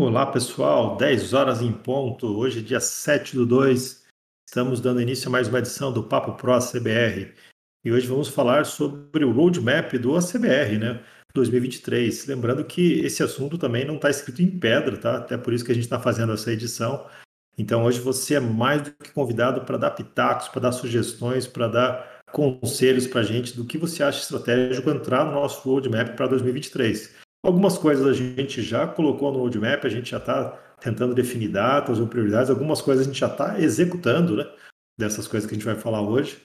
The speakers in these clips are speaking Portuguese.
Olá pessoal, 10 horas em ponto, hoje dia 7 do 2, estamos dando início a mais uma edição do Papo Pro CBR e hoje vamos falar sobre o roadmap do ACBR, né, 2023. Lembrando que esse assunto também não está escrito em pedra, tá? Até por isso que a gente está fazendo essa edição. Então hoje você é mais do que convidado para dar pitacos, para dar sugestões, para dar conselhos para a gente do que você acha estratégico entrar no nosso roadmap para 2023. Algumas coisas a gente já colocou no roadmap, a gente já está tentando definir datas ou prioridades, algumas coisas a gente já está executando, né? Dessas coisas que a gente vai falar hoje.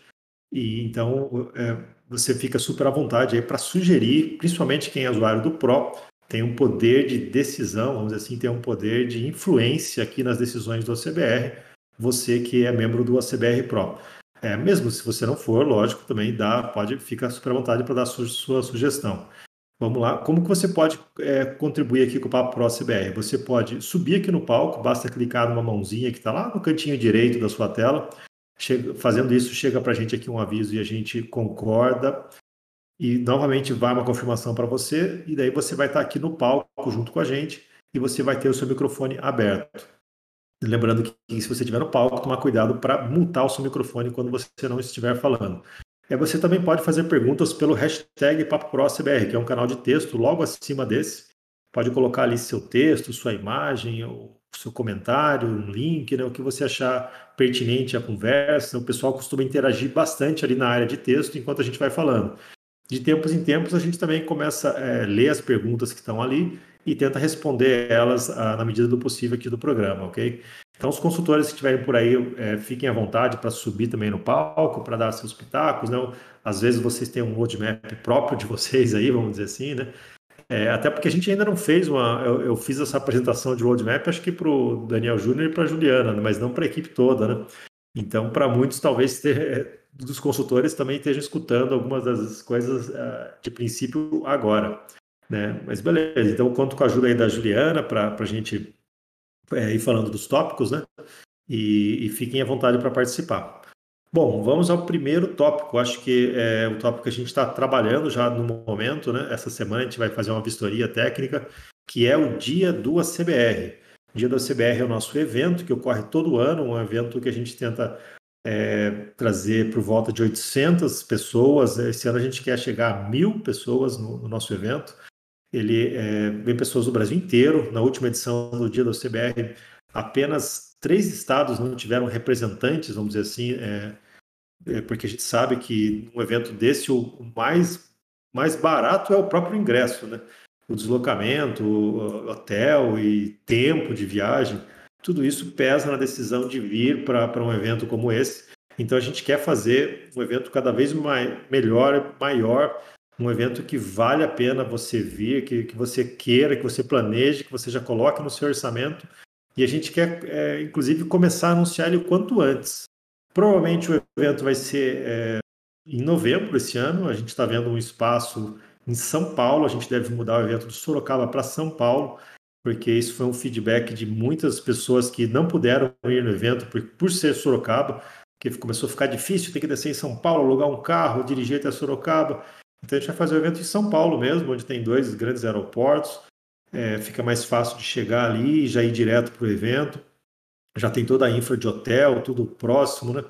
E então é, você fica super à vontade aí para sugerir, principalmente quem é usuário do Pro, tem um poder de decisão, vamos dizer assim, tem um poder de influência aqui nas decisões do ACBR, você que é membro do ACBR Pro. É, mesmo se você não for, lógico, também dá, pode ficar super à vontade para dar sua, sua sugestão. Vamos lá. Como que você pode é, contribuir aqui com o Papo Pro CBR? Você pode subir aqui no palco, basta clicar numa mãozinha que está lá no cantinho direito da sua tela. Chega, fazendo isso, chega para a gente aqui um aviso e a gente concorda. E novamente vai uma confirmação para você, e daí você vai estar tá aqui no palco junto com a gente e você vai ter o seu microfone aberto. Lembrando que se você estiver no palco, tomar cuidado para mutar o seu microfone quando você não estiver falando. É, você também pode fazer perguntas pelo hashtag PapoProCBR, que é um canal de texto logo acima desse. Pode colocar ali seu texto, sua imagem, o seu comentário, um link, né, o que você achar pertinente à conversa. O pessoal costuma interagir bastante ali na área de texto enquanto a gente vai falando. De tempos em tempos, a gente também começa a é, ler as perguntas que estão ali e tenta responder elas ah, na medida do possível aqui do programa, ok? Então, os consultores que estiverem por aí, é, fiquem à vontade para subir também no palco, para dar seus pitacos. Né? Às vezes vocês têm um roadmap próprio de vocês aí, vamos dizer assim, né? É, até porque a gente ainda não fez uma. Eu, eu fiz essa apresentação de roadmap, acho que para o Daniel Júnior e para a Juliana, né? mas não para a equipe toda, né? Então, para muitos, talvez ter, dos consultores também estejam escutando algumas das coisas uh, de princípio agora. Né? Mas beleza, então conto com a ajuda aí da Juliana para a gente é, ir falando dos tópicos, né? E, e fiquem à vontade para participar. Bom, vamos ao primeiro tópico. Acho que é o tópico que a gente está trabalhando já no momento, né? Essa semana a gente vai fazer uma vistoria técnica, que é o Dia do ACBR. O Dia do ACBR é o nosso evento que ocorre todo ano, um evento que a gente tenta é, trazer por volta de 800 pessoas. Esse ano a gente quer chegar a mil pessoas no, no nosso evento. Ele é, vem pessoas do Brasil inteiro. Na última edição do Dia do CBR, apenas três estados não tiveram representantes, vamos dizer assim, é, é, porque a gente sabe que um evento desse o mais, mais barato é o próprio ingresso, né? O deslocamento, o hotel e tempo de viagem, tudo isso pesa na decisão de vir para um evento como esse. Então a gente quer fazer um evento cada vez mais, melhor, maior, um evento que vale a pena você vir, que, que você queira, que você planeje, que você já coloque no seu orçamento. E a gente quer, é, inclusive, começar a anunciar ele o quanto antes. Provavelmente o evento vai ser é, em novembro esse ano. A gente está vendo um espaço em São Paulo. A gente deve mudar o evento de Sorocaba para São Paulo, porque isso foi um feedback de muitas pessoas que não puderam ir no evento por, por ser Sorocaba, que começou a ficar difícil, ter que descer em São Paulo, alugar um carro, dirigir até Sorocaba. Então a gente vai fazer o evento em São Paulo mesmo, onde tem dois grandes aeroportos. É, fica mais fácil de chegar ali e já ir direto para o evento. Já tem toda a infra de hotel, tudo próximo, né?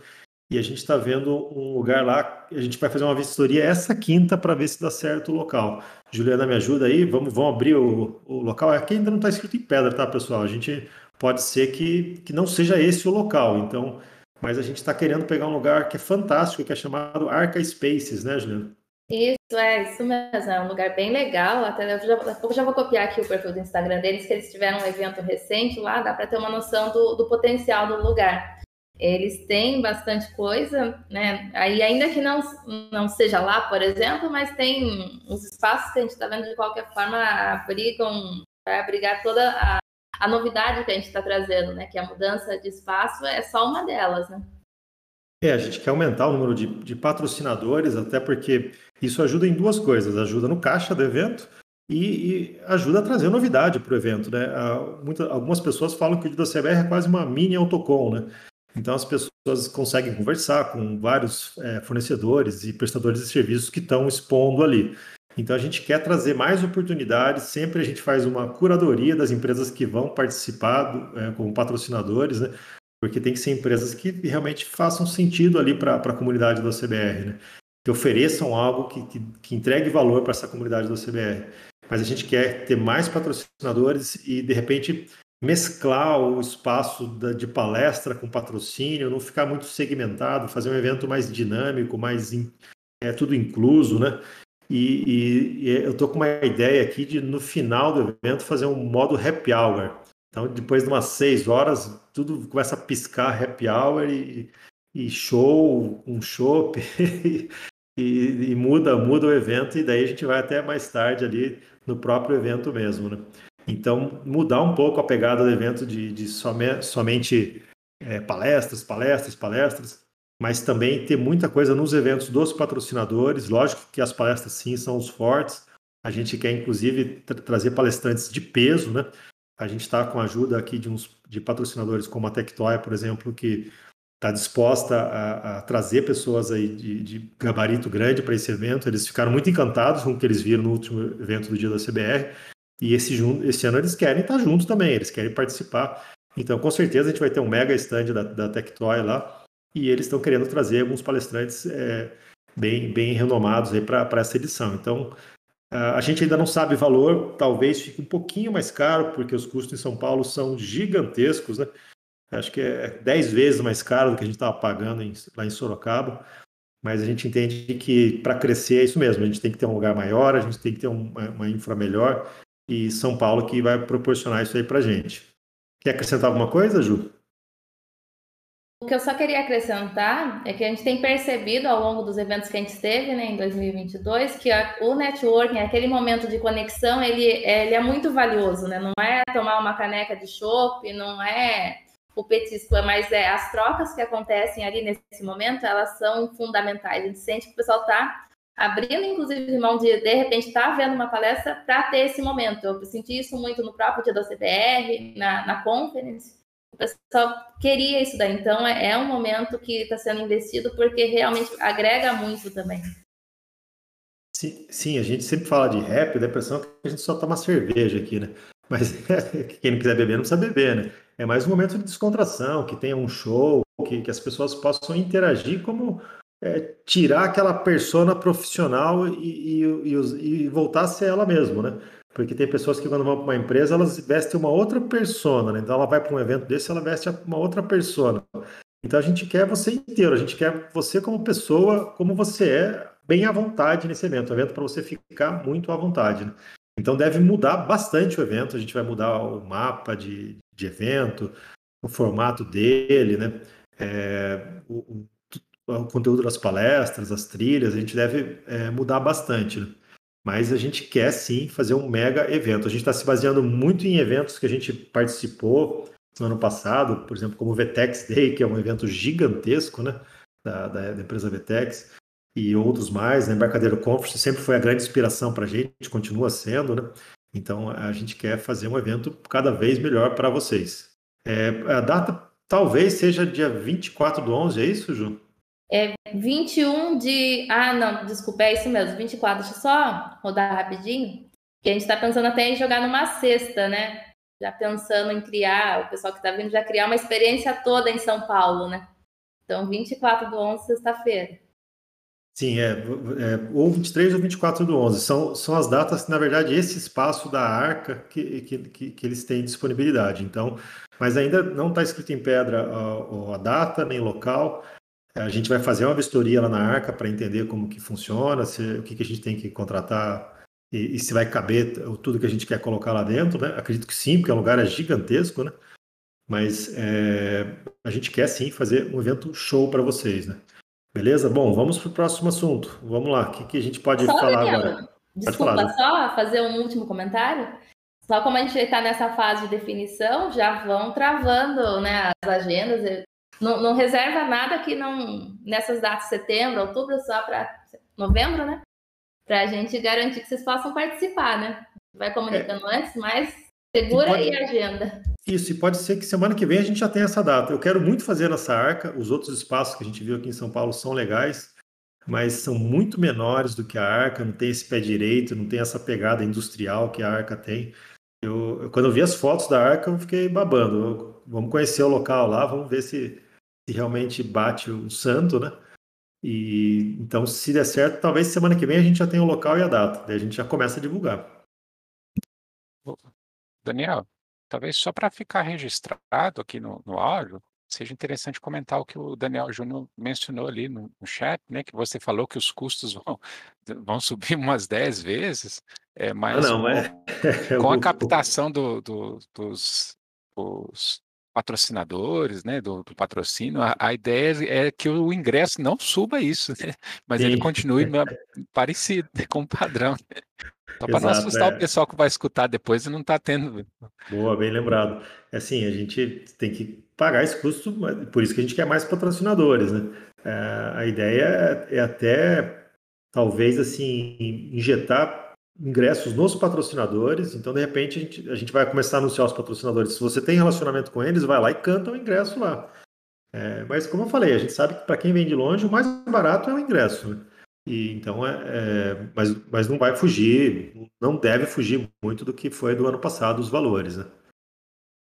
E a gente está vendo um lugar lá, a gente vai fazer uma vistoria essa quinta para ver se dá certo o local. Juliana, me ajuda aí, vamos, vamos abrir o, o local. Aqui ainda não está escrito em pedra, tá, pessoal? A gente pode ser que, que não seja esse o local, então, mas a gente está querendo pegar um lugar que é fantástico, que é chamado Arca Spaces, né, Juliana? Isso, é, isso mesmo. É um lugar bem legal. Até eu já, daqui a pouco já vou copiar aqui o perfil do Instagram deles, que eles tiveram um evento recente lá, dá para ter uma noção do, do potencial do lugar. Eles têm bastante coisa, né? Aí, ainda que não, não seja lá, por exemplo, mas tem os espaços que a gente está vendo de qualquer forma abrigam, vai abrigar toda a, a novidade que a gente está trazendo, né? Que a mudança de espaço é só uma delas, né? É, a gente quer aumentar o número de, de patrocinadores, até porque isso ajuda em duas coisas: ajuda no caixa do evento e, e ajuda a trazer novidade para o evento. Né? Muita, algumas pessoas falam que o da CBR é quase uma mini autocom, né? Então as pessoas conseguem conversar com vários é, fornecedores e prestadores de serviços que estão expondo ali. Então a gente quer trazer mais oportunidades, sempre a gente faz uma curadoria das empresas que vão participar do, é, como patrocinadores, né? Porque tem que ser empresas que realmente façam sentido ali para a comunidade do CBR, né? Que ofereçam algo que, que, que entregue valor para essa comunidade do CBR. Mas a gente quer ter mais patrocinadores e, de repente, mesclar o espaço da, de palestra com patrocínio, não ficar muito segmentado, fazer um evento mais dinâmico, mais in, é tudo incluso, né? E, e, e eu estou com uma ideia aqui de no final do evento fazer um modo happy hour. Então, depois de umas seis horas, tudo começa a piscar happy hour e, e show, um chopp, e, e, muda, muda o evento, e daí a gente vai até mais tarde ali no próprio evento mesmo, né? Então, mudar um pouco a pegada do evento de, de somente, é, palestras, palestras, palestras, mas também ter muita coisa nos eventos dos patrocinadores. Lógico que as palestras, sim, são os fortes. A gente quer, inclusive, tra trazer palestrantes de peso, né? A gente está com a ajuda aqui de uns de patrocinadores como a Tectoy, por exemplo, que está disposta a, a, trazer pessoas aí de, de gabarito grande para esse evento. Eles ficaram muito encantados com o que eles viram no último evento do dia da CBR. E esse, esse ano eles querem estar juntos também, eles querem participar. Então, com certeza, a gente vai ter um mega stand da, da Tectoy lá. E eles estão querendo trazer alguns palestrantes é, bem, bem renomados para essa edição. Então, a gente ainda não sabe valor, talvez fique um pouquinho mais caro, porque os custos em São Paulo são gigantescos, né? Acho que é 10 vezes mais caro do que a gente estava pagando em, lá em Sorocaba. Mas a gente entende que para crescer é isso mesmo, a gente tem que ter um lugar maior, a gente tem que ter uma, uma infra melhor, e São Paulo que vai proporcionar isso aí para a gente. Quer acrescentar alguma coisa, Ju? O que eu só queria acrescentar é que a gente tem percebido ao longo dos eventos que a gente teve né, em 2022 que a, o networking, aquele momento de conexão, ele, ele é muito valioso, né? Não é tomar uma caneca de chopp, não é o petisco, mas é as trocas que acontecem ali nesse momento, elas são fundamentais. A gente sente que o pessoal está abrindo, inclusive, mão de, de repente, estar tá vendo uma palestra para ter esse momento. Eu senti isso muito no próprio dia da CBR, na, na conference, o pessoal queria isso daí. Então, é, é um momento que está sendo investido porque realmente agrega muito também. Sim, sim, a gente sempre fala de rap, da impressão que a gente só toma cerveja aqui, né? Mas quem não quiser beber, não precisa beber, né? É mais um momento de descontração, que tenha um show, que, que as pessoas possam interagir como é, tirar aquela persona profissional e, e, e, e voltar a ser ela mesma, né? Porque tem pessoas que quando vão para uma empresa, elas vestem uma outra persona, né? Então ela vai para um evento desse, ela veste uma outra persona. Então a gente quer você inteiro, a gente quer você como pessoa, como você é, bem à vontade nesse evento. Um evento para você ficar muito à vontade. Né? Então deve mudar bastante o evento, a gente vai mudar o mapa de, de evento, o formato dele, né? É, o, o, conteúdo das palestras, as trilhas, a gente deve é, mudar bastante. Né? mas a gente quer sim fazer um mega evento. A gente está se baseando muito em eventos que a gente participou no ano passado, por exemplo, como o Vetex Day, que é um evento gigantesco, né, da, da, da empresa Vetex, e outros mais, né, Embarcadeiro Conference sempre foi a grande inspiração para a gente, continua sendo, né, então a gente quer fazer um evento cada vez melhor para vocês. É, a data talvez seja dia 24 do 11, é isso, Ju? É 21 de. Ah, não, desculpa, é isso mesmo, 24. Deixa eu só rodar rapidinho. Que a gente está pensando até em jogar numa sexta, né? Já pensando em criar, o pessoal que está vindo já criar uma experiência toda em São Paulo, né? Então, 24 do 11, sexta-feira. Sim, é, é, ou 23 ou 24 do 11. São, são as datas que, na verdade, esse espaço da arca que, que, que, eles têm disponibilidade. Então, mas ainda não está escrito em pedra a, a, data nem local. A gente vai fazer uma vistoria lá na Arca para entender como que funciona, se, o que, que a gente tem que contratar e, e, se vai caber tudo que a gente quer colocar lá dentro, né? Acredito que sim, porque o lugar é gigantesco, né? Mas é, a gente quer sim fazer um evento show para vocês, né? Beleza? Bom, vamos para o próximo assunto. Vamos lá, o que, que a gente pode só, falar agora? Desculpa, falar, só fazer um último comentário. Só como a gente está nessa fase de definição, já vão travando né, as agendas. Não, não, reserva nada que não nessas datas, setembro, outubro, só para novembro, né? Para a gente garantir que vocês possam participar, né? Vai comunicando é. antes, mas segura pode... aí a agenda. Isso, e pode ser que semana que vem a gente já tenha essa data. Eu quero muito fazer nessa arca, os outros espaços que a gente viu aqui em São Paulo são legais. mas são muito menores do que a Arca, não tem esse pé direito, não tem essa pegada industrial que a Arca tem. Eu, quando eu vi as fotos da Arca, eu fiquei babando. Eu, vamos conhecer o local lá, vamos ver se, se realmente bate o santo, né? E então, se der certo, talvez semana que vem a gente já tenha o local e a data. Daí a gente já começa a divulgar. Daniel, talvez só para ficar registrado aqui no, no áudio, seja interessante comentar o que o Daniel Júnior mencionou ali no, no, chat, né? Que você falou que os custos vão, vão subir umas 10 vezes, é, mas ah, não, com, é... com a captação do, do, dos, dos, patrocinadores, né? Do, do patrocínio, a, a, ideia é que o ingresso não suba isso, né? Mas Sim. ele continue parecido com o padrão. Só para não assustar é. o pessoal que vai escutar depois e não está tendo. Boa, bem lembrado. É assim, a gente tem que pagar esse custo, por isso que a gente quer mais patrocinadores, né? É, a ideia é, é até, talvez, assim, injetar ingressos nos patrocinadores, então de repente a gente, a gente vai começar a anunciar os patrocinadores. Se você tem relacionamento com eles, vai lá e canta o ingresso lá. É, mas como eu falei, a gente sabe que para quem vem de longe, o mais barato é o ingresso. Né? E, então, é, é, mas, mas não vai fugir, não deve fugir muito do que foi do ano passado os valores. Né?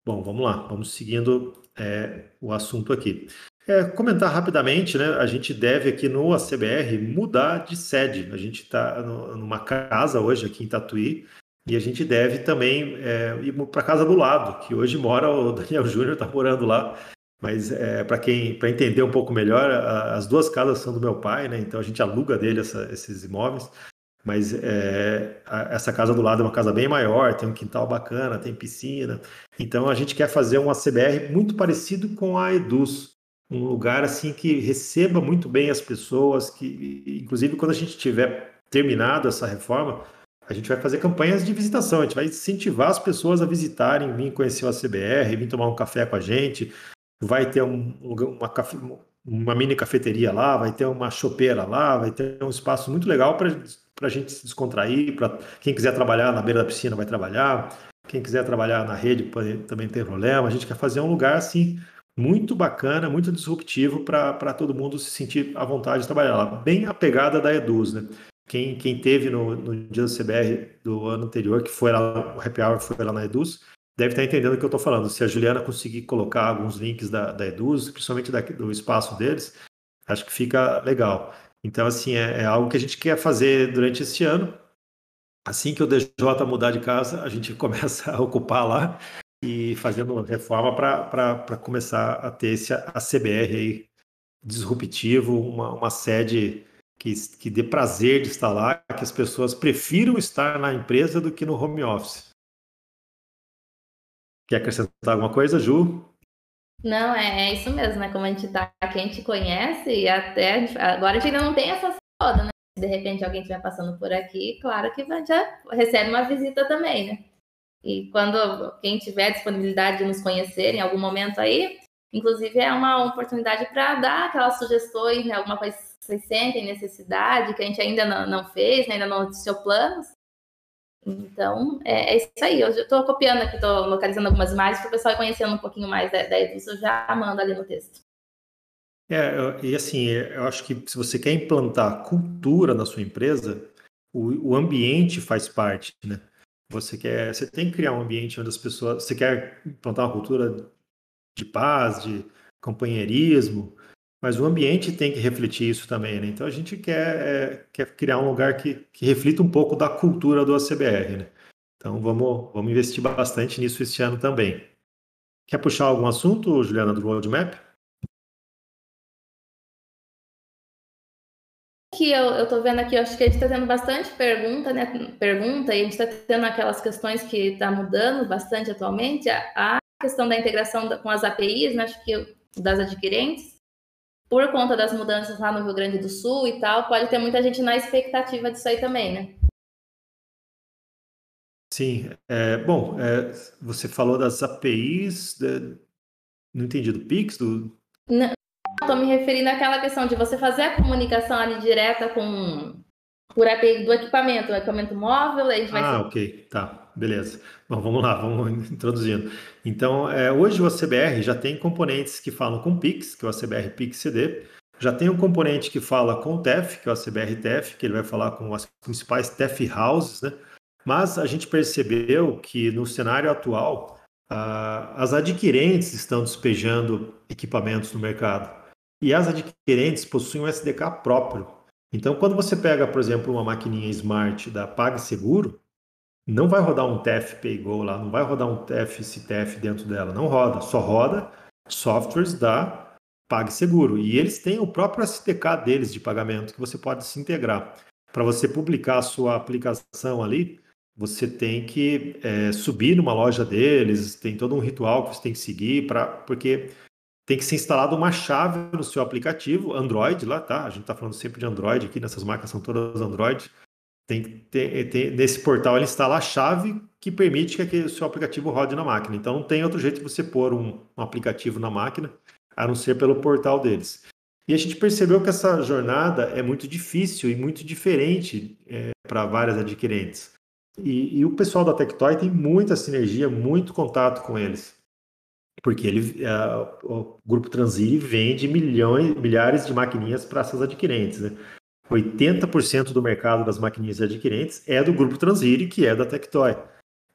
Bom, vamos lá, vamos seguindo é, o assunto aqui. É, comentar rapidamente, né? A gente deve aqui no ACBR mudar de sede. A gente está numa casa hoje aqui em Tatuí e a gente deve também é, ir para a casa do lado, que hoje mora o Daniel Júnior, está morando lá. Mas é, para quem para entender um pouco melhor, a, as duas casas são do meu pai, né? Então a gente aluga dele essa, esses imóveis. Mas é, a, essa casa do lado é uma casa bem maior, tem um quintal bacana, tem piscina. Então a gente quer fazer um ACBR muito parecido com a Eduz, um lugar assim que receba muito bem as pessoas, que inclusive quando a gente tiver terminado essa reforma, a gente vai fazer campanhas de visitação, a gente vai incentivar as pessoas a visitarem, vir conhecer o ACBR, vir tomar um café com a gente, vai ter um, uma, uma, mini cafeteria lá, vai ter uma chopeira lá, vai ter um espaço muito legal para a gente se descontrair, para quem quiser trabalhar na beira da piscina vai trabalhar, quem quiser trabalhar na rede pode, também tem problema. A gente quer fazer um lugar assim muito bacana, muito disruptivo para todo mundo se sentir à vontade de trabalhar lá. Bem a pegada da Eduz, né? Quem, quem teve no, no dia do CBR do ano anterior, que foi lá, o Happy Hour foi lá na Eduz, deve estar entendendo o que eu estou falando. Se a Juliana conseguir colocar alguns links da, da Eduz, principalmente do espaço deles, acho que fica legal. Então, assim, é, é, algo que a gente quer fazer durante esse ano. Assim que o DJ mudar de casa, a gente começa a ocupar lá e fazendo reforma para começar a ter esse ACBR aí disruptivo, uma, uma sede que, que dê prazer de estar lá, que as pessoas prefiram estar na empresa do que no home office. Quer acrescentar alguma coisa, Ju? Não, é, é, isso mesmo, né? Como a gente tá aqui, a gente conhece e até agora a gente não tem essa foda, né? Se de repente alguém estiver passando por aqui, claro que já recebe uma visita também, né? E quando quem tiver disponibilidade de nos conhecer em algum momento aí, inclusive é uma oportunidade para dar aquelas sugestões, né? Alguma coisa que vocês sentem necessidade, que a gente ainda não, não fez, né? ainda não noticiou planos, então, é, é isso aí. Eu estou copiando aqui, estou localizando algumas imagens para o pessoal ir conhecendo um pouquinho mais da, da eu já mando ali no texto. É, e assim, eu acho que se você quer implantar cultura na sua empresa, o, o ambiente faz parte, né? Você quer, você tem que criar um ambiente onde as pessoas, você quer implantar uma cultura de paz, de companheirismo, mas o ambiente tem que refletir isso também, né? Então a gente quer, é, quer criar um lugar que, que reflita um pouco da cultura do ACBR, né? Então vamos, vamos investir bastante nisso este ano também. Quer puxar algum assunto, Juliana, do Roadmap? Que eu, estou vendo aqui, eu acho que a gente está tendo bastante pergunta, né? Pergunta, e a gente está tendo aquelas questões que está mudando bastante atualmente. A, a questão da integração da, com as APIs, né? Acho que das adquirentes, por conta das mudanças lá no Rio Grande do Sul e tal, pode ter muita gente na expectativa disso aí também, né? Sim. É, bom, é, você falou das APIs, de... não entendi, do Pix? Do... Não, estou me referindo àquela questão de você fazer a comunicação ali direta com por API do equipamento, o equipamento móvel, a gente vai... Ah, ok, tá, beleza. Bom, vamos lá, vamos introduzindo. Então, é, hoje o ACBR já tem componentes que falam com Pix, que é o ACBR Pix CD. Já tem um componente que fala com o TEF, que é o CBR TEF, que ele vai falar com as principais TEF houses, né? Mas a gente percebeu que no cenário atual, uh, as adquirentes estão despejando equipamentos no mercado. E as adquirentes possuem um SDK próprio. Então, quando você pega, por exemplo, uma maquininha smart da PagSeguro, não vai rodar um TEF PayGo lá, não vai rodar um TEF CTF dentro dela, não roda, só roda softwares da PagSeguro. E eles têm o próprio SDK deles de pagamento que você pode se integrar. Para você publicar a sua aplicação ali, você tem que é, subir numa loja deles, tem todo um ritual que você tem que seguir, pra, porque tem que ser instalada uma chave no seu aplicativo, Android lá, tá? A gente está falando sempre de Android aqui, nessas marcas são todas Android. Tem que ter, ter, nesse portal ele instala a chave que permite que o seu aplicativo rode na máquina. Então não tem outro jeito de você pôr um, um aplicativo na máquina, a não ser pelo portal deles. E a gente percebeu que essa jornada é muito difícil e muito diferente é, para várias adquirentes. E, e, o pessoal da Tectoy tem muita sinergia, muito contato com eles. Porque ele, o grupo Transiri vende milhões, milhares de maquininhas para essas adquirentes. Né? 80% do mercado das maquininhas adquirentes é do grupo Transiri, que é da Tectoy.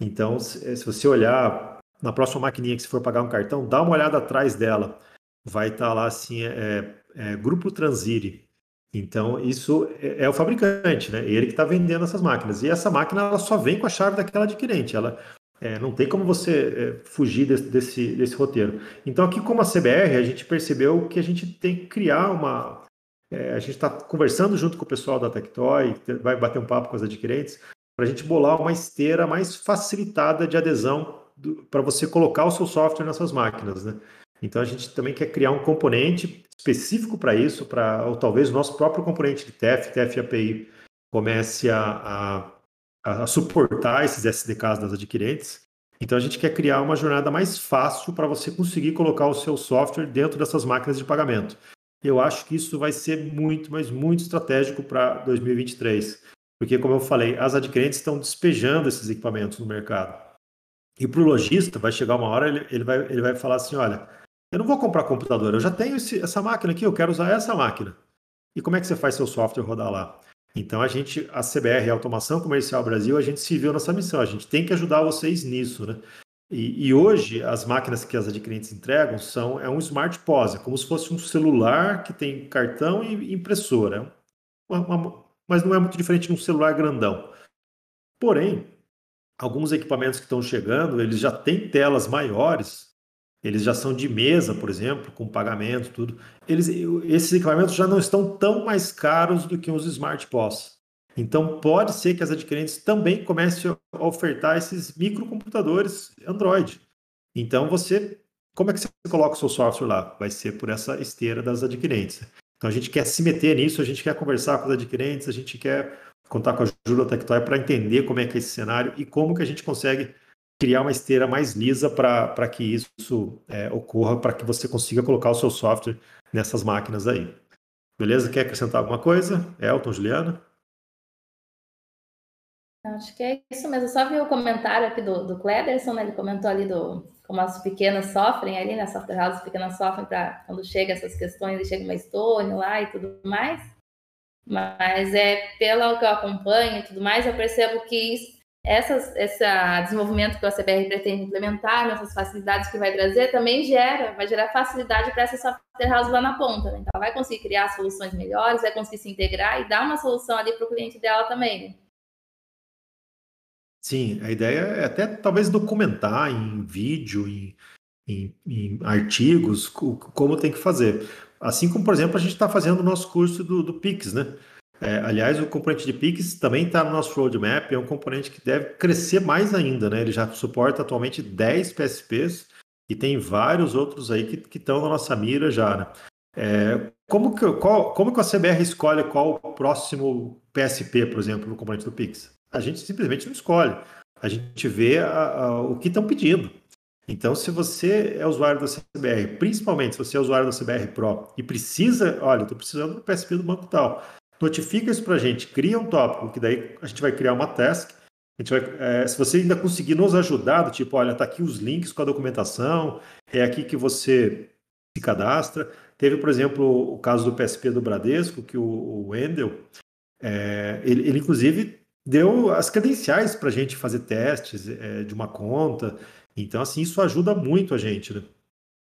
Então, se, se você olhar na próxima maquininha que se for pagar um cartão, dá uma olhada atrás dela. Vai estar tá lá assim, é, é, Grupo Transiri. Então, isso é, é, o fabricante, né? Ele que está vendendo essas máquinas. E essa máquina ela só vem com a chave daquela adquirente. Ela é, não tem como você é, fugir desse, desse, desse, roteiro. Então, aqui como a CBR, a gente percebeu que a gente tem que criar uma. É, a gente está conversando junto com o pessoal da Tectoy, vai bater um papo com as adquirentes, para a gente bolar uma esteira mais facilitada de adesão para você colocar o seu software nessas máquinas, né? Então a gente também quer criar um componente específico para isso, para ou talvez o nosso próprio componente de TF, TF API, comece a, a, a suportar esses SDKs das adquirentes. Então a gente quer criar uma jornada mais fácil para você conseguir colocar o seu software dentro dessas máquinas de pagamento. Eu acho que isso vai ser muito, mas muito estratégico para 2023, porque como eu falei, as adquirentes estão despejando esses equipamentos no mercado. E para o lojista vai chegar uma hora ele, ele, vai, ele vai falar assim, olha, eu não vou comprar computador, eu já tenho esse, essa máquina aqui, eu quero usar essa máquina. E como é que você faz seu software rodar lá? Então a gente, a CBR, a Automação Comercial Brasil, a gente se viu nessa missão, a gente tem que ajudar vocês nisso, né? E, e hoje as máquinas que as adquirentes entregam são é um smart POS, é como se fosse um celular que tem cartão e impressora. Uma, uma, mas não é muito diferente de um celular grandão. Porém, alguns equipamentos que estão chegando, eles já têm telas maiores eles já são de mesa, por exemplo, com pagamento, tudo. Eles, esses equipamentos já não estão tão mais caros do que os Smart POS. Então, pode ser que as adquirentes também comecem a ofertar esses microcomputadores Android. Então, você, como é que você coloca o seu software lá? Vai ser por essa esteira das adquirentes. Então, a gente quer se meter nisso, a gente quer conversar com os adquirentes, a gente quer contar com a Júlia Tectoy para entender como é que é esse cenário e como que a gente consegue criar uma esteira mais lisa para que isso é, ocorra, para que você consiga colocar o seu software nessas máquinas aí. Beleza? Quer acrescentar alguma coisa? Elton, Juliana? Acho que é isso mesmo. Só vi o comentário aqui do, do Clederson, né? Ele comentou ali do como as pequenas sofrem ali, né? Software houses pequenas sofrem para quando chega essas questões e chega uma Stone lá e tudo mais. Mas é pelo que eu acompanho e tudo mais, eu percebo que essas, esse desenvolvimento que a CBR pretende implementar, essas facilidades que vai trazer, também gera, vai gerar facilidade para essa software house lá na ponta. Né? Então, ela vai conseguir criar soluções melhores, vai conseguir se integrar e dar uma solução ali para o cliente dela também. Né? Sim, a ideia é até talvez documentar em vídeo, em, em, em artigos, como tem que fazer. Assim como, por exemplo, a gente está fazendo o nosso curso do, do Pix, né? É, aliás, o componente de Pix também está no nosso roadmap, é um componente que deve crescer mais ainda, né? Ele já suporta atualmente 10 PSPs e tem vários outros aí que estão na nossa mira já, né? É, como, que, qual, como que a CBR escolhe qual o próximo PSP, por exemplo, no componente do Pix? A gente simplesmente não escolhe. A gente vê a, a, o que estão pedindo. Então, se você é usuário da CBR, principalmente se você é usuário da CBR Pro e precisa, olha, estou precisando do PSP do banco tal, notifica isso para a gente, cria um tópico, que daí a gente vai criar uma task. A gente vai, é, se você ainda conseguir nos ajudar, do tipo, olha, tá aqui os links com a documentação, é aqui que você se cadastra. Teve, por exemplo, o caso do PSP do Bradesco, que o, o Wendel, é, ele, ele, inclusive deu as credenciais para a gente fazer testes é, de uma conta. Então, assim, isso ajuda muito a gente, né?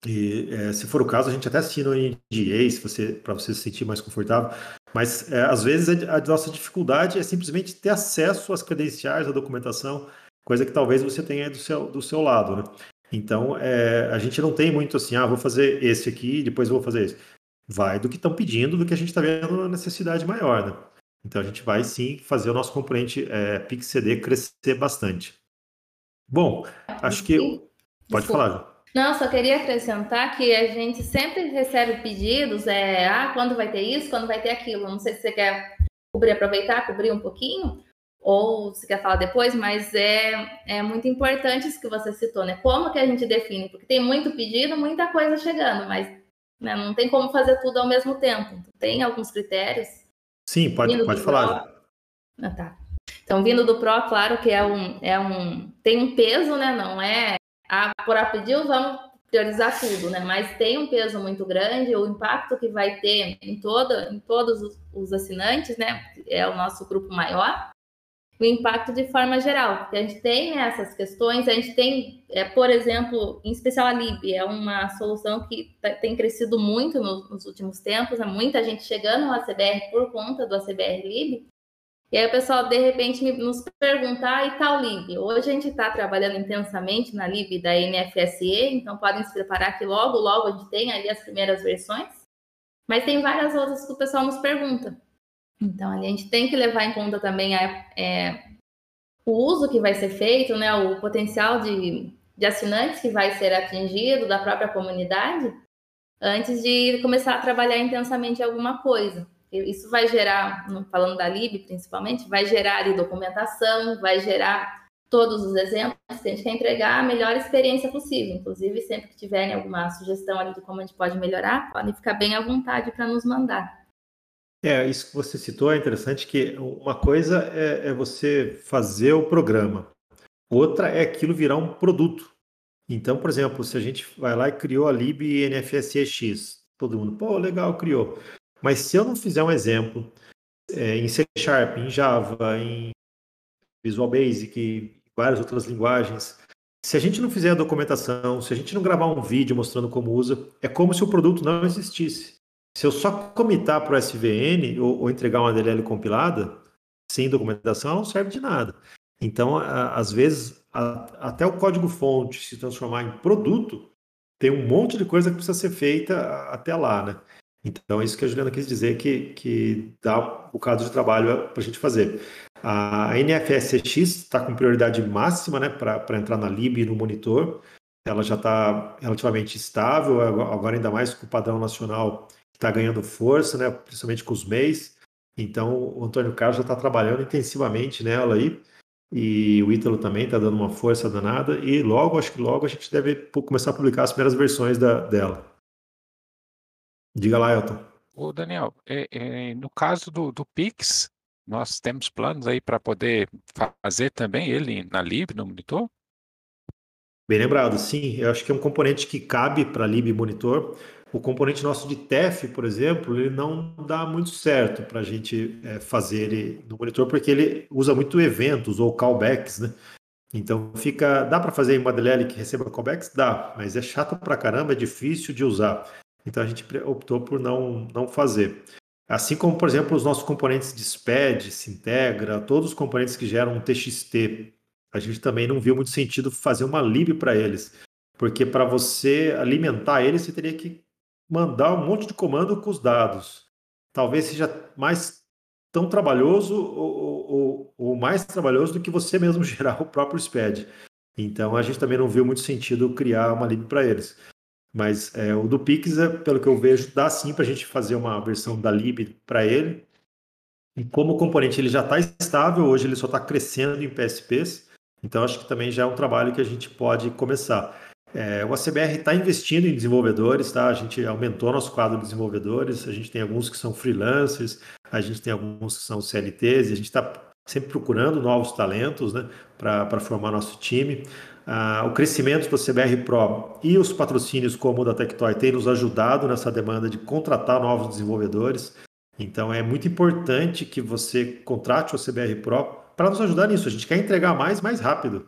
E é, se for o caso, a gente até assina em NDA, se você, para você se sentir mais confortável. Mas é, às vezes a, nossa dificuldade é simplesmente ter acesso às credenciais, à documentação, coisa que talvez você tenha do seu, do seu lado, né? Então, é, a gente não tem muito assim, ah, vou fazer esse aqui, depois vou fazer esse. Vai do que estão pedindo, do que a gente está vendo na necessidade maior, né? Então, a gente vai sim fazer o nosso componente é, PixCD crescer bastante. Bom, acho que. Pode falar. Não, só queria acrescentar que a gente sempre recebe pedidos, é, ah, quando vai ter isso, quando vai ter aquilo. Não sei se você quer cobrir, aproveitar, cobrir um pouquinho, ou se quer falar depois, mas é, é muito importante isso que você citou, né? Como que a gente define? Porque tem muito pedido, muita coisa chegando, mas né, não tem como fazer tudo ao mesmo tempo. Tem alguns critérios. Sim, pode, pode falar. Ah, tá. Então, vindo do Pro, claro que é um, é um. Tem um peso, né? Não é. Ah, por a pediu, vamos priorizar tudo, né? Mas tem um peso muito grande, o impacto que vai ter em, toda, em todos os, assinantes, né? É o nosso grupo maior o impacto de forma geral, porque a gente tem essas questões, a gente tem, é, por exemplo, em especial a Lib, é uma solução que tá, tem crescido muito nos, nos últimos tempos, há muita gente chegando ao ACBR por conta do ACBR Lib, e aí o pessoal, de repente, nos pergunta, ah, e tal Lib? Hoje a gente está trabalhando intensamente na Lib da NFSE, então podem se preparar que logo, logo a gente tem ali as primeiras versões, mas tem várias outras que o pessoal nos pergunta. Então, a gente tem que levar em conta também a, é, o uso que vai ser feito, né, o potencial de, de assinantes que vai ser atingido, da própria comunidade, antes de começar a trabalhar intensamente alguma coisa. Isso vai gerar, falando da LIB principalmente, vai gerar ali, documentação, vai gerar todos os exemplos que a gente quer entregar a melhor experiência possível. Inclusive, sempre que tiverem alguma sugestão ali de como a gente pode melhorar, podem ficar bem à vontade para nos mandar. É, isso que você citou é interessante que uma coisa é, é você fazer o programa, outra é aquilo virar um produto. Então, por exemplo, se a gente vai lá e criou a lib NFSX, todo mundo, pô, legal, criou. Mas se eu não fizer um exemplo é, em C Sharp, em Java, em Visual Basic e várias outras linguagens, se a gente não fizer a documentação, se a gente não gravar um vídeo mostrando como usa, é como se o produto não existisse. Se eu só comitar para o SVN ou, ou, entregar uma DLL compilada, sem documentação, não serve de nada. Então, a, às vezes, a, até o código-fonte se transformar em produto, tem um monte de coisa que precisa ser feita até lá, né? Então, é isso que a Juliana quis dizer, que, que dá um bocado de trabalho para a gente fazer. A NFSX está com prioridade máxima né, para entrar na lib e no monitor. Ela já está relativamente estável, agora ainda mais com o padrão nacional está ganhando força, né, principalmente com os MEIs. Então, o Antônio Carlos já está trabalhando intensivamente nela aí. E o Ítalo também está dando uma força danada. E logo, acho que logo a gente deve começar a publicar as primeiras versões da, dela. Diga lá, Elton. Ô, Daniel, é, é, no caso do, do Pix, nós temos planos aí para poder fazer também ele na Lib, no monitor? Bem lembrado, sim. Eu acho que é um componente que cabe para Lib Monitor. O componente nosso de TEF, por exemplo, ele não dá muito certo para a gente é, fazer ele no monitor, porque ele usa muito eventos ou callbacks, né? Então fica, dá para fazer em DLL que receba callbacks? Dá, mas é chato para caramba, é difícil de usar. Então a gente optou por não, não fazer. Assim como, por exemplo, os nossos componentes de SPED, Sintegra, todos os componentes que geram um TXT, a gente também não viu muito sentido fazer uma lib para eles, porque para você alimentar eles, você teria que mandar um monte de comando com os dados. Talvez seja mais tão trabalhoso ou, ou, ou mais trabalhoso do que você mesmo gerar o próprio SPED. Então a gente também não viu muito sentido criar uma lib para eles. Mas é, o do Pix, é, pelo que eu vejo, dá sim para a gente fazer uma versão da lib para ele. E como o componente ele já está estável, hoje ele só está crescendo em PSPs, então acho que também já é um trabalho que a gente pode começar. É, o ACBR está investindo em desenvolvedores, tá? A gente aumentou nosso quadro de desenvolvedores, a gente tem alguns que são freelancers, a gente tem alguns que são CLTs, e a gente está sempre procurando novos talentos, né, para formar nosso time. Ah, o crescimento do CBR Pro e os patrocínios como o da Tectoy têm nos ajudado nessa demanda de contratar novos desenvolvedores. Então é muito importante que você contrate o CBR Pro para nos ajudar nisso. A gente quer entregar mais, mais rápido,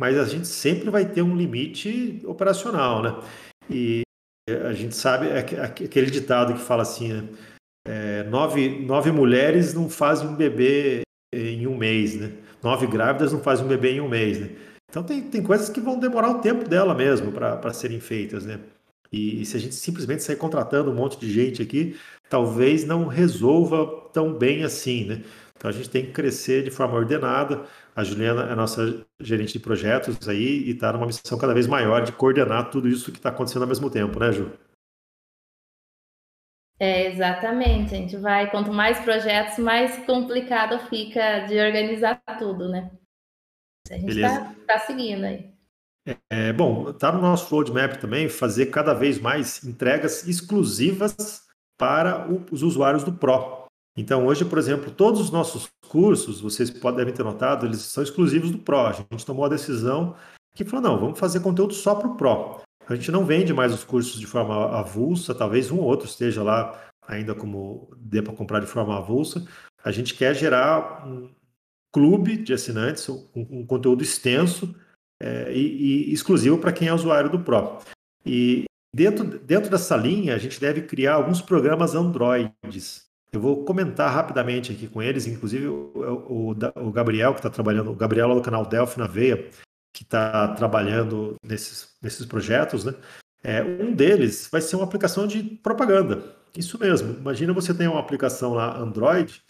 mas a gente sempre vai ter um limite operacional, né? E a gente sabe é aquele ditado que fala assim, né? é, nove, nove mulheres não fazem um bebê em um mês, né? Nove grávidas não fazem um bebê em um mês, né? Então tem, tem coisas que vão demorar o tempo dela mesmo para serem feitas, né? E, e, se a gente simplesmente sair contratando um monte de gente aqui, talvez não resolva tão bem assim, né? Então a gente tem que crescer de forma ordenada. A Juliana é nossa gerente de projetos aí e está numa missão cada vez maior de coordenar tudo isso que está acontecendo ao mesmo tempo, né, Ju? É, exatamente. A gente vai, quanto mais projetos, mais complicado fica de organizar tudo, né? A gente está tá seguindo aí. É, bom, está no nosso roadmap também fazer cada vez mais entregas exclusivas para o, os usuários do Pro. Então, hoje, por exemplo, todos os nossos cursos, vocês podem devem ter notado, eles são exclusivos do Pro. A gente tomou a decisão que falou, não, vamos fazer conteúdo só para o Pro. A gente não vende mais os cursos de forma avulsa, talvez um ou outro esteja lá ainda como dê para comprar de forma avulsa. A gente quer gerar um, clube de assinantes, um, um conteúdo extenso é, e, e, exclusivo para quem é usuário do Pro. E dentro, dentro dessa linha, a gente deve criar alguns programas Androids. Eu vou comentar rapidamente aqui com eles, inclusive o, o, o Gabriel, que está trabalhando, o Gabriel do canal Delphi na Veia, que está trabalhando nesses, nesses projetos, né? É, um deles vai ser uma aplicação de propaganda. Isso mesmo. Imagina você tem uma aplicação lá Android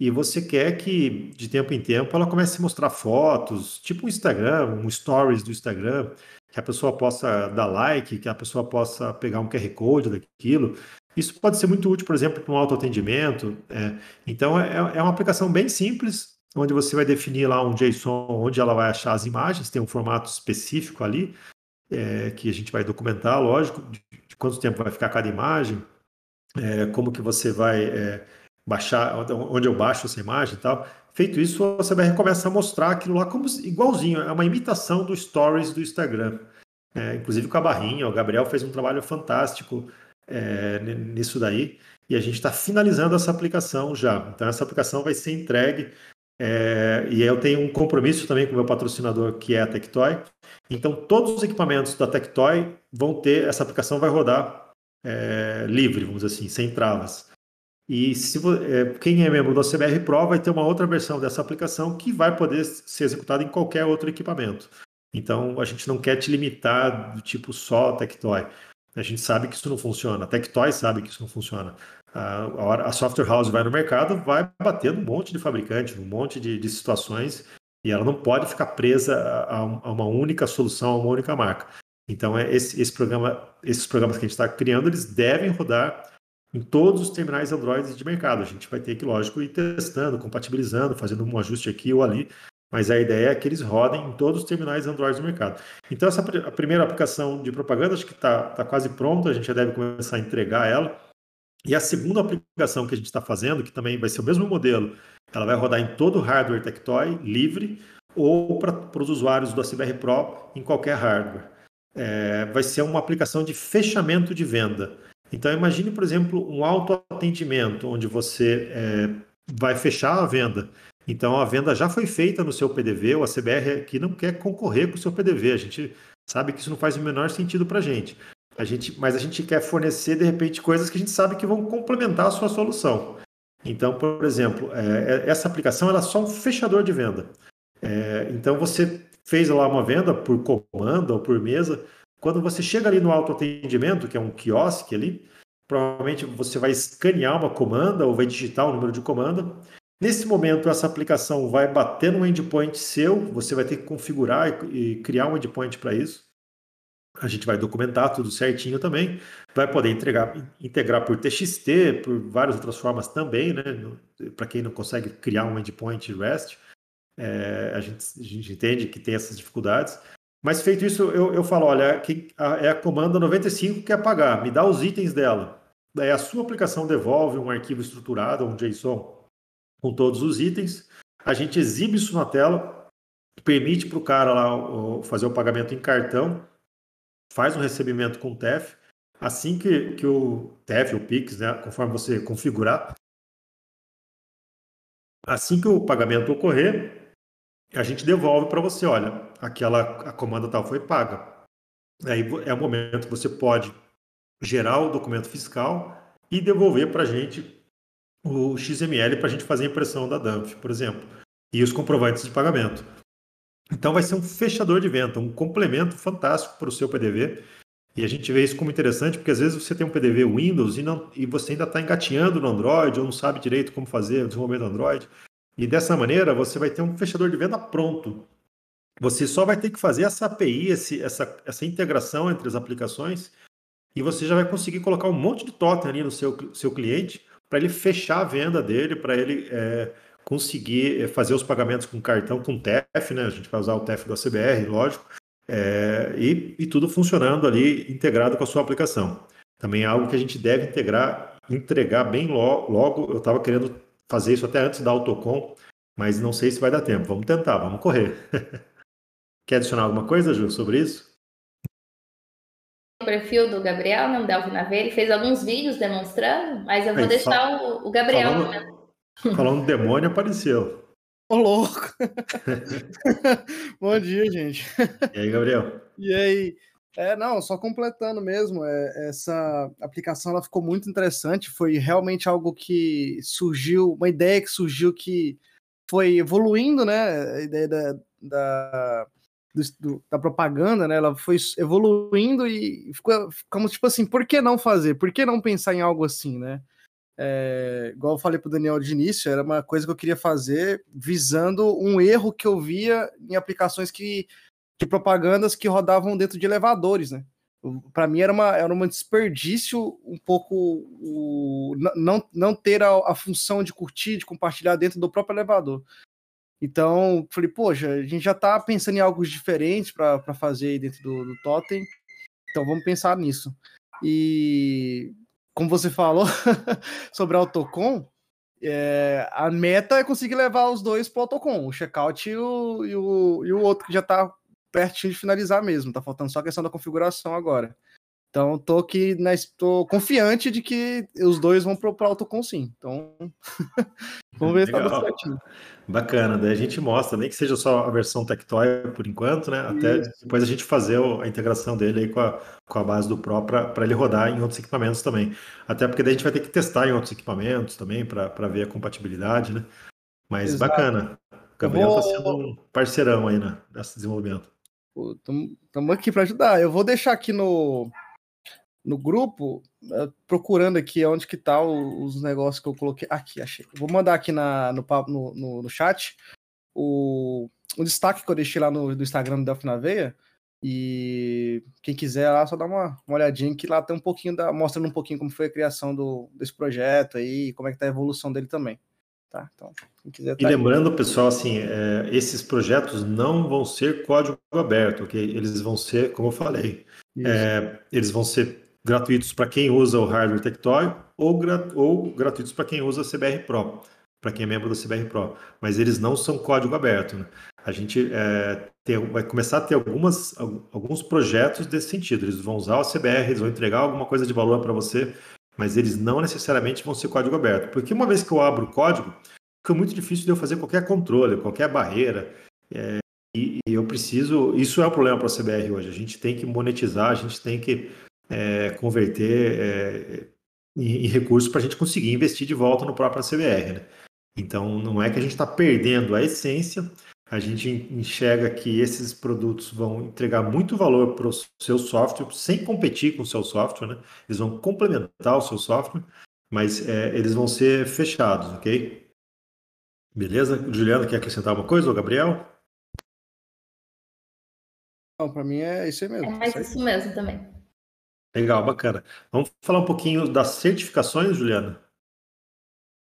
e você quer que de tempo em tempo ela comece a mostrar fotos, tipo um Instagram, um stories do Instagram, que a pessoa possa dar like, que a pessoa possa pegar um QR Code daquilo. Isso pode ser muito útil, por exemplo, para um autoatendimento. É. Então, é, é uma aplicação bem simples, onde você vai definir lá um JSON onde ela vai achar as imagens, tem um formato específico ali, é, que a gente vai documentar, lógico, de, de, quanto tempo vai ficar cada imagem, é, como que você vai é, baixar, onde eu baixo essa imagem e tal. Feito isso, você vai começar a mostrar aquilo lá como igualzinho, é uma imitação do Stories do Instagram. É, inclusive com a barrinha, o Gabriel fez um trabalho fantástico é, nisso daí, e a gente está finalizando essa aplicação já. Então, essa aplicação vai ser entregue, é, e eu tenho um compromisso também com o meu patrocinador, que é a Tectoy. Então, todos os equipamentos da Tectoy vão ter, essa aplicação vai rodar é, livre, vamos dizer assim, sem travas. E se, é, quem é membro do CBR Pro vai ter uma outra versão dessa aplicação que vai poder ser executada em qualquer outro equipamento. Então, a gente não quer te limitar do tipo só Tectoy. A gente sabe que isso não funciona. A Tectoy sabe que isso não funciona. A, a software house vai no mercado, vai batendo um monte de fabricante, um monte de, de situações, e ela não pode ficar presa a, a, uma única solução, a uma única marca. Então, é esse, esse programa, esses programas que a gente está criando, eles devem rodar em todos os terminais Android de mercado. A gente vai ter que, lógico, ir testando, compatibilizando, fazendo um ajuste aqui ou ali, mas a ideia é que eles rodem em todos os terminais Android do mercado. Então, essa a primeira aplicação de propaganda, acho que está tá quase pronta, a gente já deve começar a entregar ela. E a segunda aplicação que a gente está fazendo, que também vai ser o mesmo modelo, ela vai rodar em todo o hardware Tectoy, livre, ou para os usuários do ACBR Pro em qualquer hardware é, vai ser uma aplicação de fechamento de venda. Então, imagine, por exemplo, um autoatendimento, onde você é, vai fechar a venda. Então, a venda já foi feita no seu PDV, o ACBR aqui não quer concorrer com o seu PDV. A gente sabe que isso não faz o menor sentido para a gente. A mas a gente quer fornecer, de repente, coisas que a gente sabe que vão complementar a sua solução. Então, por exemplo, é, é essa aplicação ela é só um fechador de venda. É, então, você fez lá uma venda por comanda ou por mesa. Quando você chega ali no autoatendimento, que é um quiosque ali, provavelmente você vai escanear uma comanda ou vai digitar o um número de comanda. Nesse momento, essa aplicação vai bater no endpoint seu, você vai ter que configurar e criar um endpoint para isso. A gente vai documentar tudo certinho também. Vai poder entregar, integrar por TXT, por várias outras formas também, né? Para quem não consegue criar um endpoint REST. É, a, gente, a, gente, entende que tem essas dificuldades. Mas feito isso, eu, eu falo, olha, é a comanda 95 que quer pagar, me dá os itens dela. Daí a sua aplicação devolve um arquivo estruturado, um JSON, com todos os itens. A gente exibe isso na tela permite para o cara lá fazer o pagamento em cartão, faz um recebimento com o TEF, assim que, que o TEF, o PIX, né, conforme você configurar, assim que o pagamento ocorrer, a gente devolve para você, olha, aquela a comanda tal foi paga. Aí é o momento que você pode gerar o documento fiscal e devolver para a gente o XML para a gente fazer a impressão da DAMF, por exemplo, e os comprovantes de pagamento. Então vai ser um fechador de venda, um complemento fantástico para o seu PDV. E a gente vê isso como interessante, porque às vezes você tem um PDV Windows e, não, e você ainda está engatinhando no Android ou não sabe direito como fazer o desenvolvimento do Android. E dessa maneira você vai ter um fechador de venda pronto. Você só vai ter que fazer essa API, esse, essa, essa integração entre as aplicações, e você já vai conseguir colocar um monte de totem ali no seu, seu cliente para ele fechar a venda dele, para ele é, conseguir é, fazer os pagamentos com cartão, com TEF, né? A gente vai usar o TEF do ACBR, lógico, é, e, e, tudo funcionando ali integrado com a sua aplicação. Também é algo que a gente deve integrar, entregar bem logo. logo eu estava querendo fazer isso até antes da Autocom, mas não sei se vai dar tempo. Vamos tentar, vamos correr. Quer adicionar alguma coisa, Ju, sobre isso? O perfil do Gabriel, né, o Delvin ele fez alguns vídeos demonstrando, mas eu vou Aí, deixar fal... o, o, Gabriel. Falando, né? falando demônio, apareceu. Ô, louco! Bom dia, gente. E aí, Gabriel? E aí? É, não, só completando mesmo, é, essa aplicação ela ficou muito interessante, foi realmente algo que surgiu, uma ideia que surgiu que foi evoluindo, né, a ideia da, da, do, da propaganda, né, ela foi evoluindo e ficou, ficamos tipo assim, por que não fazer? Por que não pensar em algo assim, né? É, igual eu falei para o Daniel de início, era uma coisa que eu queria fazer visando um erro que eu via em aplicações que de propagandas que rodavam dentro de elevadores, né? Para mim era uma era um desperdício um pouco o, não, não ter a, a, função de curtir, de compartilhar dentro do próprio elevador. Então, falei, poxa, a gente já está pensando em algo diferente para fazer aí dentro do, do Totem, então vamos pensar nisso. E como você falou sobre a Autocom, é, a meta é conseguir levar os dois para o Autocom, o checkout e o, e o, e o outro que já está pertinho de finalizar mesmo. Tá faltando só a questão da configuração agora. Então, tô aqui, né, tô confiante de que os dois vão pro, pro autocom sim. Então, vamos ver se tá dando certinho. Bacana, daí a gente mostra, nem que seja só a versão Tectoy por enquanto, né? Até Isso. depois a gente fazer a integração dele aí com a, com a base do Pro para ele rodar em outros equipamentos também. Até porque daí a gente vai ter que testar em outros equipamentos também para ver a compatibilidade, né? Mas Exato. bacana. O Gabriel está vou... sendo um parceirão aí né, nesse desenvolvimento. Estamos aqui para ajudar. Eu vou deixar aqui no, no grupo, eh, procurando aqui onde que tá os negócios que eu coloquei. Aqui, achei. Vou mandar aqui na, no, no, no chat o, o destaque que eu deixei lá no, no Instagram do Delphi na Veia. E quem quiser lá, só dá uma, uma olhadinha que lá tem um pouquinho da. mostrando um pouquinho como foi a criação do, desse projeto aí, como é que tá a evolução dele também. Tá? Então, quem quiser tá e lembrando, aí. pessoal, assim, é, esses projetos não vão ser código aberto, ok? Eles vão ser, como eu falei, é, eles vão ser gratuitos para quem usa o hardware Tectoy ou, ou gratuitos para quem usa o CBR Pro, para quem é membro do CBR Pro. Mas eles não são código aberto. Né? A gente é, ter, vai começar a ter algumas, alguns projetos desse sentido. Eles vão usar o CBR, eles vão entregar alguma coisa de valor para você mas eles não necessariamente vão ser código aberto. Porque uma vez que eu abro o código, fica muito difícil de eu fazer qualquer controle, qualquer barreira. É, e, e, eu preciso. Isso é o problema para a CBR hoje. A gente tem que monetizar, a gente tem que é, converter é, em, em, recursos para a gente conseguir investir de volta no próprio CBR. Né? Então, não é que a gente está perdendo a essência, a gente enxerga que esses produtos vão entregar muito valor para o seu software, sem competir com o seu software, né? Eles vão complementar o seu software, mas é, eles vão ser fechados, ok? Beleza? Juliano, quer acrescentar alguma coisa, ou Gabriel? Não, para mim é isso aí mesmo. É mais isso mesmo também. Legal, bacana. Vamos falar um pouquinho das certificações, Juliana?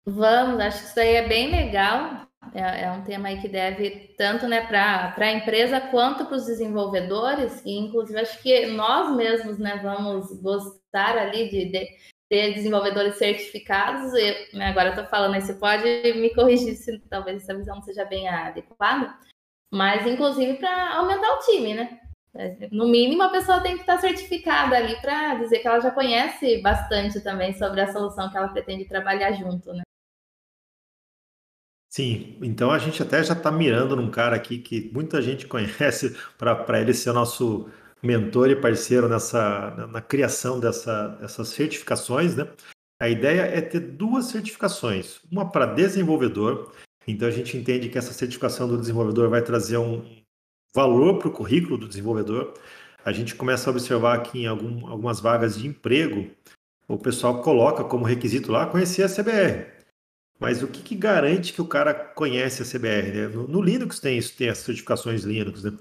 Vamos, acho que isso aí é bem legal. É, é, um tema aí que deve tanto né, para a empresa quanto para os desenvolvedores, e inclusive acho que nós mesmos né, vamos gostar ali de, de ter desenvolvedores certificados. né, agora estou falando você pode me corrigir se talvez essa visão não seja bem adequada, mas inclusive para aumentar o time, né? No mínimo, a pessoa tem que estar certificada ali para dizer que ela já conhece bastante também sobre a solução que ela pretende trabalhar junto, né? Sim, então a gente até já está mirando num cara aqui que muita gente conhece para ele ser nosso mentor e parceiro nessa na, na criação dessa, dessas certificações, né? A ideia é ter duas certificações, uma para desenvolvedor. Então a gente entende que essa certificação do desenvolvedor vai trazer um valor para o currículo do desenvolvedor. A gente começa a observar aqui em algum, algumas vagas de emprego, o pessoal coloca como requisito lá conhecer a CBR. Mas o que, que, garante que o cara conhece a CBR? Né? No, no, Linux tem isso, tem as certificações Linux, né?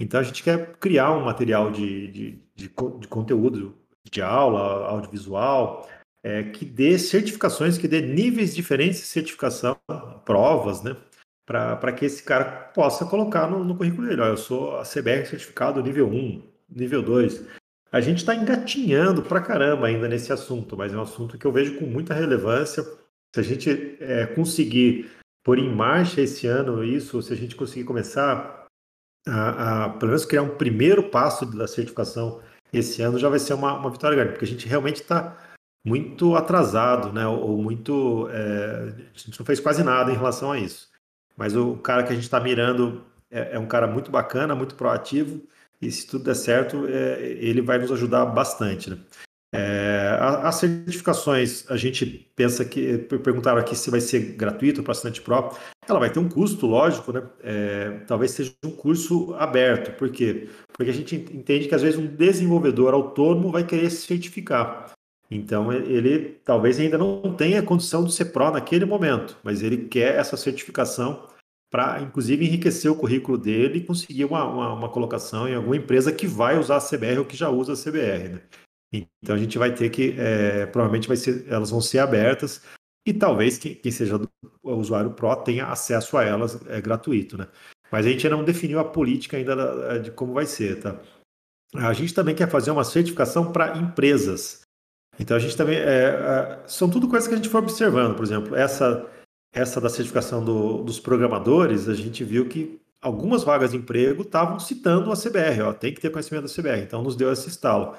Então a gente quer criar um material de, de, de, de conteúdo de aula, audiovisual, é, que dê certificações, que dê níveis diferentes de certificação, provas, né? Para que esse cara possa colocar no, no currículo dele. Olha, eu sou a CBR certificado nível 1, nível 2. A gente está engatinhando pra caramba ainda nesse assunto, mas é um assunto que eu vejo com muita relevância se a gente é, conseguir pôr em marcha esse ano isso, se a gente conseguir começar a, a, pelo menos criar um primeiro passo da certificação esse ano, já vai ser uma, uma vitória grande, porque a gente realmente está muito atrasado, né? Ou muito. É, a gente não fez quase nada em relação a isso. Mas o cara que a gente está mirando é, é, um cara muito bacana, muito proativo, e se tudo der certo, é, ele vai nos ajudar bastante. Né? É, as certificações, a gente pensa que, perguntaram aqui se vai ser gratuito para assinante Pro, ela vai ter um custo, lógico, né? É, talvez seja um curso aberto, por quê? Porque a gente entende que às vezes um desenvolvedor autônomo vai querer se certificar. Então ele talvez ainda não tenha condição de ser Pro naquele momento, mas ele quer essa certificação para, inclusive, enriquecer o currículo dele e conseguir uma, uma, uma, colocação em alguma empresa que vai usar a CBR ou que já usa a CBR. Né? Então a gente vai ter que, é, provavelmente vai ser, elas vão ser abertas e talvez quem, quem seja o usuário Pro tenha acesso a elas é, gratuito, né? Mas a gente ainda não definiu a política ainda de como vai ser, tá? A gente também quer fazer uma certificação para empresas. Então a gente também é, são tudo coisas que a gente foi observando, por exemplo, essa essa da certificação do, dos programadores, a gente viu que algumas vagas de emprego estavam citando a CBR, ó, tem que ter conhecimento da CBR, então nos deu esse estalo.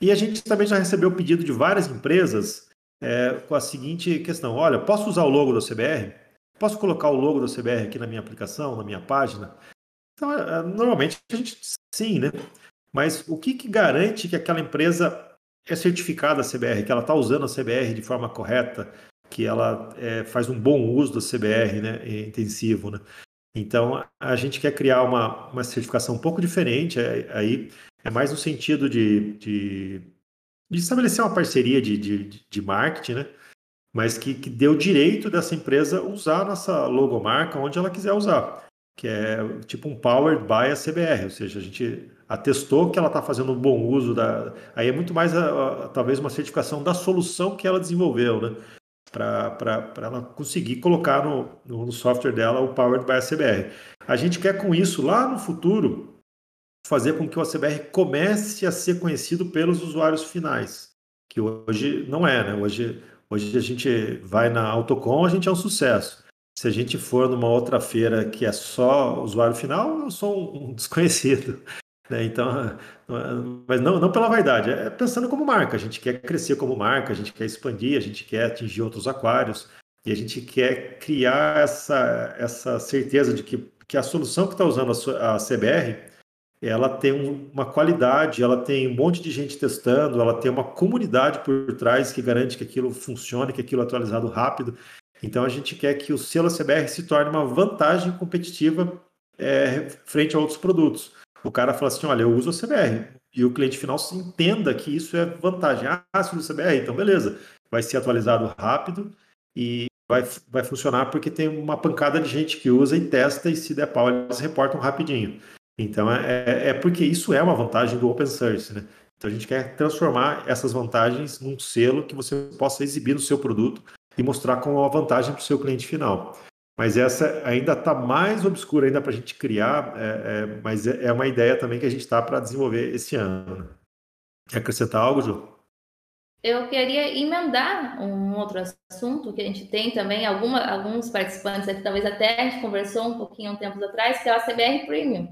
E a gente também já recebeu pedido de várias empresas é, com a seguinte questão: olha, posso usar o logo da CBR? Posso colocar o logo da CBR aqui na minha aplicação, na minha página? Então, é, é, normalmente a gente sim, né? Mas o que, que garante que aquela empresa é certificada a CBR, que ela está usando a CBR de forma correta, que ela é, faz um bom uso da CBR, né, intensivo, né? Então, a gente quer criar uma, uma certificação um pouco diferente é, aí, é mais no sentido de, de, de estabelecer uma parceria de, de, de marketing, né? Mas que, que dê o direito dessa empresa usar a nossa logomarca onde ela quiser usar. Que é tipo um Powered by a CBR, ou seja, a gente atestou que ela está fazendo um bom uso da. Aí é muito mais, a, a, talvez, uma certificação da solução que ela desenvolveu, né? Para ela conseguir colocar no, no software dela o Powered by a CBR. A gente quer com isso, lá no futuro, fazer com que o ACBR comece a ser conhecido pelos usuários finais, que hoje não é, né? Hoje, hoje a gente vai na Autocom, a gente é um sucesso. Se a gente for numa outra feira que é só usuário final, eu sou um desconhecido. Né? Então, mas não, não pela vaidade, é pensando como marca. A gente quer crescer como marca, a gente quer expandir, a gente quer atingir outros aquários e a gente quer criar essa, essa certeza de que, que a solução que está usando a, a CBR ela tem uma qualidade, ela tem um monte de gente testando, ela tem uma comunidade por trás que garante que aquilo funcione, que aquilo é atualizado rápido. Então a gente quer que o selo CBR se torne uma vantagem competitiva é, frente a outros produtos. O cara fala assim: olha, eu uso a CBR. E o cliente final entenda que isso é vantagem. Ah, se usa CBR, então beleza. Vai ser atualizado rápido e vai, vai funcionar porque tem uma pancada de gente que usa e testa, e se der pau, eles reportam rapidinho. Então, é, é, é porque isso é uma vantagem do open source, né? Então, a gente quer transformar essas vantagens num selo que você possa exibir no seu produto e mostrar como uma vantagem para o seu cliente final. Mas essa ainda está mais obscura ainda para a gente criar, é, é, mas é, é uma ideia também que a gente está para desenvolver esse ano. Quer acrescentar algo, Ju? Eu queria emendar um outro assunto que a gente tem também, alguma, alguns participantes aqui, talvez até a gente conversou um pouquinho um tempo atrás, que é o CBR Premium.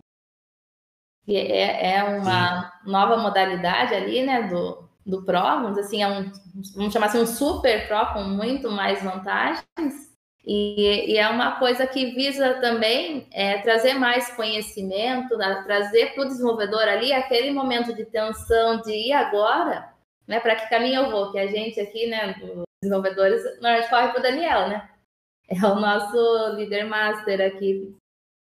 Que é, é uma Sim. nova modalidade ali, né, do, do Pro, vamos assim, é um, vamos chamar assim, um super Pro com muito mais vantagens. E, e é uma coisa que visa também é, trazer mais conhecimento, né, trazer para o desenvolvedor ali aquele momento de tensão de ir agora, né? Para que caminho eu vou? Que a gente aqui, né, desenvolvedores, normalmente corre para o Daniel, né? É o nosso líder master aqui,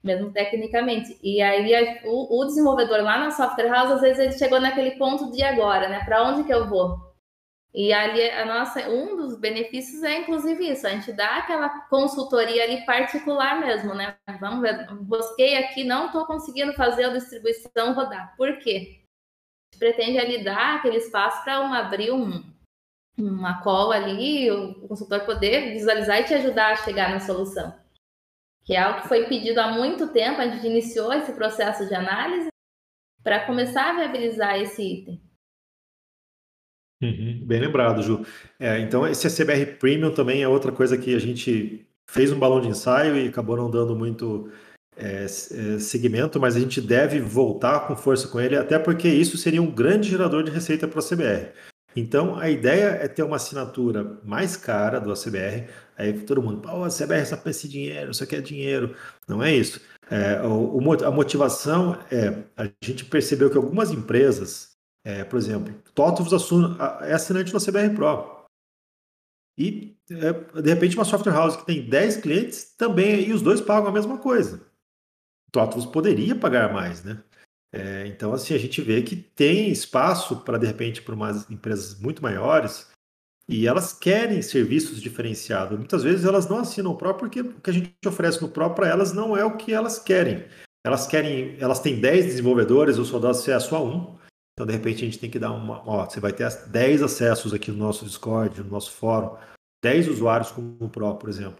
mesmo tecnicamente. E aí o, o, desenvolvedor lá na software house, às vezes ele chegou naquele ponto de agora, né? Para onde que eu vou? E ali a nossa, um dos benefícios é inclusive isso, a gente dá aquela consultoria ali particular mesmo, né? Vamos ver, busquei aqui, não estou conseguindo fazer a distribuição rodar. Por quê? pretende ali dar aquele espaço para um, abrir um, uma call ali, o consultor poder visualizar e te ajudar a chegar na solução. Que é algo que foi pedido há muito tempo, a gente iniciou esse processo de análise para começar a viabilizar esse item. Uhum, bem lembrado, Ju. É, então, esse CBR Premium também é outra coisa que a gente fez um balão de ensaio e acabou não dando muito é, é, segmento, mas a gente deve voltar com força com ele, até porque isso seria um grande gerador de receita para a CBR. Então, a ideia é ter uma assinatura mais cara do ACBR. Aí todo mundo, oh, a CBR só pensa em dinheiro, aqui é dinheiro. Não é isso. É, o, a motivação é, a gente percebeu que algumas empresas, é, por exemplo, TOTVS é assinante do ACBR Pro. E, é, de repente, uma software house que tem 10 clientes também, e os dois pagam a mesma coisa. TOTVS poderia pagar mais, né? É, então, assim, a gente vê que tem espaço para, de repente, para umas empresas muito maiores e elas querem serviços diferenciados. Muitas vezes elas não assinam o Pro porque o que a gente oferece no Pro para elas não é o que elas querem. Elas querem, elas têm 10 desenvolvedores, o soldado acesso a um. Então, de repente, a gente tem que dar uma. Ó, você vai ter 10 acessos aqui no nosso Discord, no nosso fórum, 10 usuários como o Pro, por exemplo.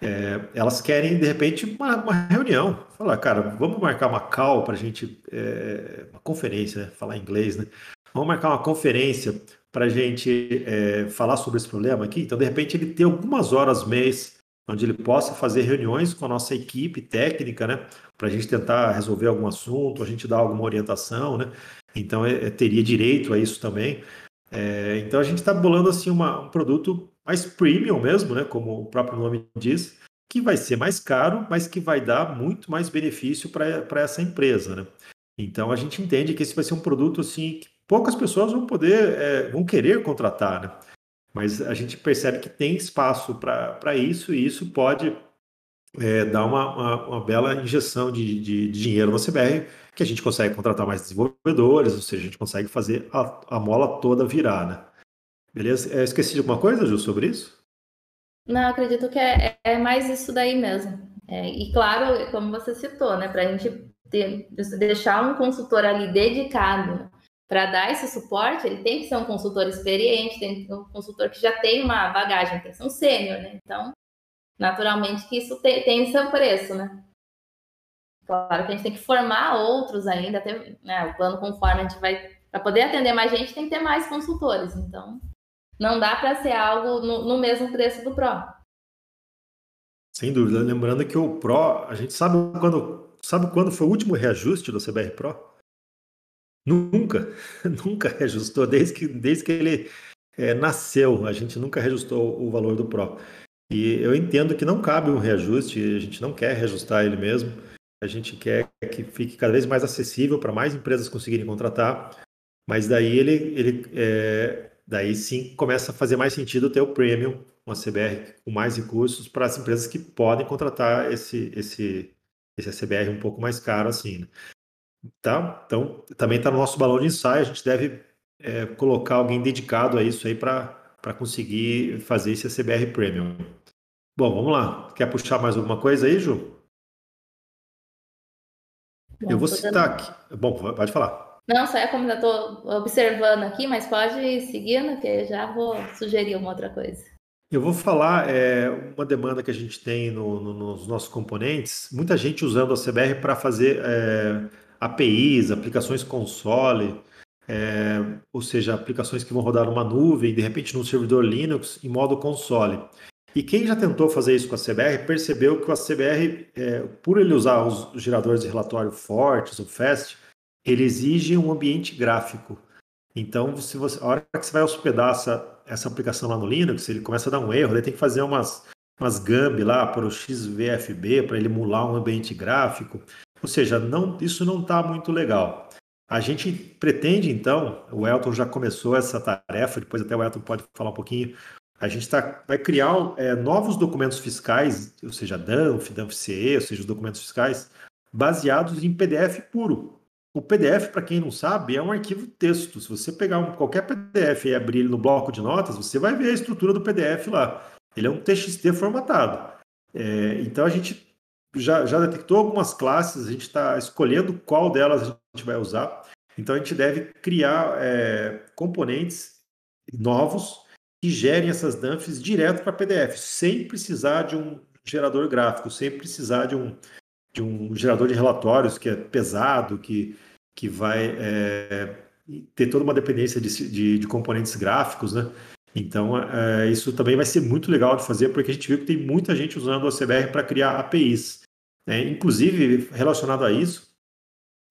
É, elas querem, de repente, uma, uma, reunião. Falar, cara, vamos marcar uma call para a gente. É, uma conferência, né? Falar inglês, né? Vamos marcar uma conferência para a gente é, falar sobre esse problema aqui. Então, de repente, ele tem algumas horas mês onde ele possa fazer reuniões com a nossa equipe técnica, né? Para a gente tentar resolver algum assunto, a gente dar alguma orientação, né? Então, é, é, teria direito a isso também. É, então, a gente está bolando assim uma, um produto mais premium mesmo, né, como o próprio nome diz, que vai ser mais caro, mas que vai dar muito mais benefício para essa empresa. Né? Então a gente entende que esse vai ser um produto assim que poucas pessoas vão poder, é, vão querer contratar, né? mas a gente percebe que tem espaço para isso e isso pode é, dar uma, uma, uma, bela injeção de, de, de, dinheiro no CBR, que a gente consegue contratar mais desenvolvedores, ou seja, a gente consegue fazer a, a mola toda virar. Né? Beleza? Eu é, esqueci de alguma coisa, Ju, sobre isso? Não, acredito que é, é mais isso daí mesmo. É, e claro, como você citou, né, para a gente ter, deixar um consultor ali dedicado para dar esse suporte, ele tem que ser um consultor experiente, tem que ser um consultor que já tem uma bagagem, tem que ser um sênior, né? Então, naturalmente que isso tem, tem seu preço, né? Claro que a gente tem que formar outros ainda, até né, o plano conforme a gente vai. Para poder atender mais gente, tem que ter mais consultores. Então, não dá para ser algo no, no, mesmo preço do Pro. Sem dúvida. Lembrando que o Pro, a gente sabe quando, sabe quando foi o último reajuste do CBR Pro? Nunca, nunca reajustou, desde que, desde que ele é, nasceu, a gente nunca reajustou o valor do Pro. E eu entendo que não cabe um reajuste, a gente não quer reajustar ele mesmo, a gente quer que fique cada vez mais acessível para mais empresas conseguirem contratar, mas daí ele, ele é, daí sim começa a fazer mais sentido ter o premium, uma CBR com mais recursos para as empresas que podem contratar esse, esse, esse CBR um pouco mais caro assim. Né? Tá? Então, também está no nosso balão de ensaio, a gente deve é, colocar alguém dedicado a isso aí para conseguir fazer esse CBR Premium. Bom, vamos lá. Quer puxar mais alguma coisa aí, Ju? Bom, Eu vou citar aqui. Bom, pode falar. Não, só é como eu estou observando aqui, mas pode ir seguindo, que já vou sugerir uma outra coisa. Eu vou falar é, uma demanda que a gente tem no, no, nos nossos componentes, muita gente usando a CBR para fazer é, APIs, aplicações console. é, ou seja, aplicações que vão rodar numa nuvem, de repente num servidor Linux, em modo console. E quem já tentou fazer isso com a CBR percebeu que a CBR, é, por ele usar os geradores de relatório fortes, o FAST, ele exige um ambiente gráfico. Então, se você, a hora que você vai hospedar essa, essa aplicação lá no Linux, ele começa a dar um erro, ele tem que fazer umas, umas GAMB lá para o XVFB, para ele emular um ambiente gráfico. Ou seja, não, isso não está muito legal. A gente pretende, então, o Elton já começou essa tarefa, depois até o Elton pode falar um pouquinho, a gente tá, vai criar é, novos documentos fiscais, ou seja, DANF, DANF-CE, ou seja, os documentos fiscais, baseados em PDF puro. O PDF, para quem não sabe, é um arquivo texto. Se você pegar um, qualquer PDF e abrir ele no bloco de notas, você vai ver a estrutura do PDF lá. Ele é um TXT formatado. É, então a gente já, já detectou algumas classes, a gente está escolhendo qual delas a gente vai usar. Então a gente deve criar é, componentes novos que gerem essas dumps direto para PDF, sem precisar de um gerador gráfico, sem precisar de um, de um gerador de relatórios que é pesado, que, que vai é, ter toda uma dependência de, de, de componentes gráficos, né? Então, é, isso também vai ser muito legal de fazer, porque a gente viu que tem muita gente usando o CBR para criar APIs. Né? Inclusive, relacionado a isso,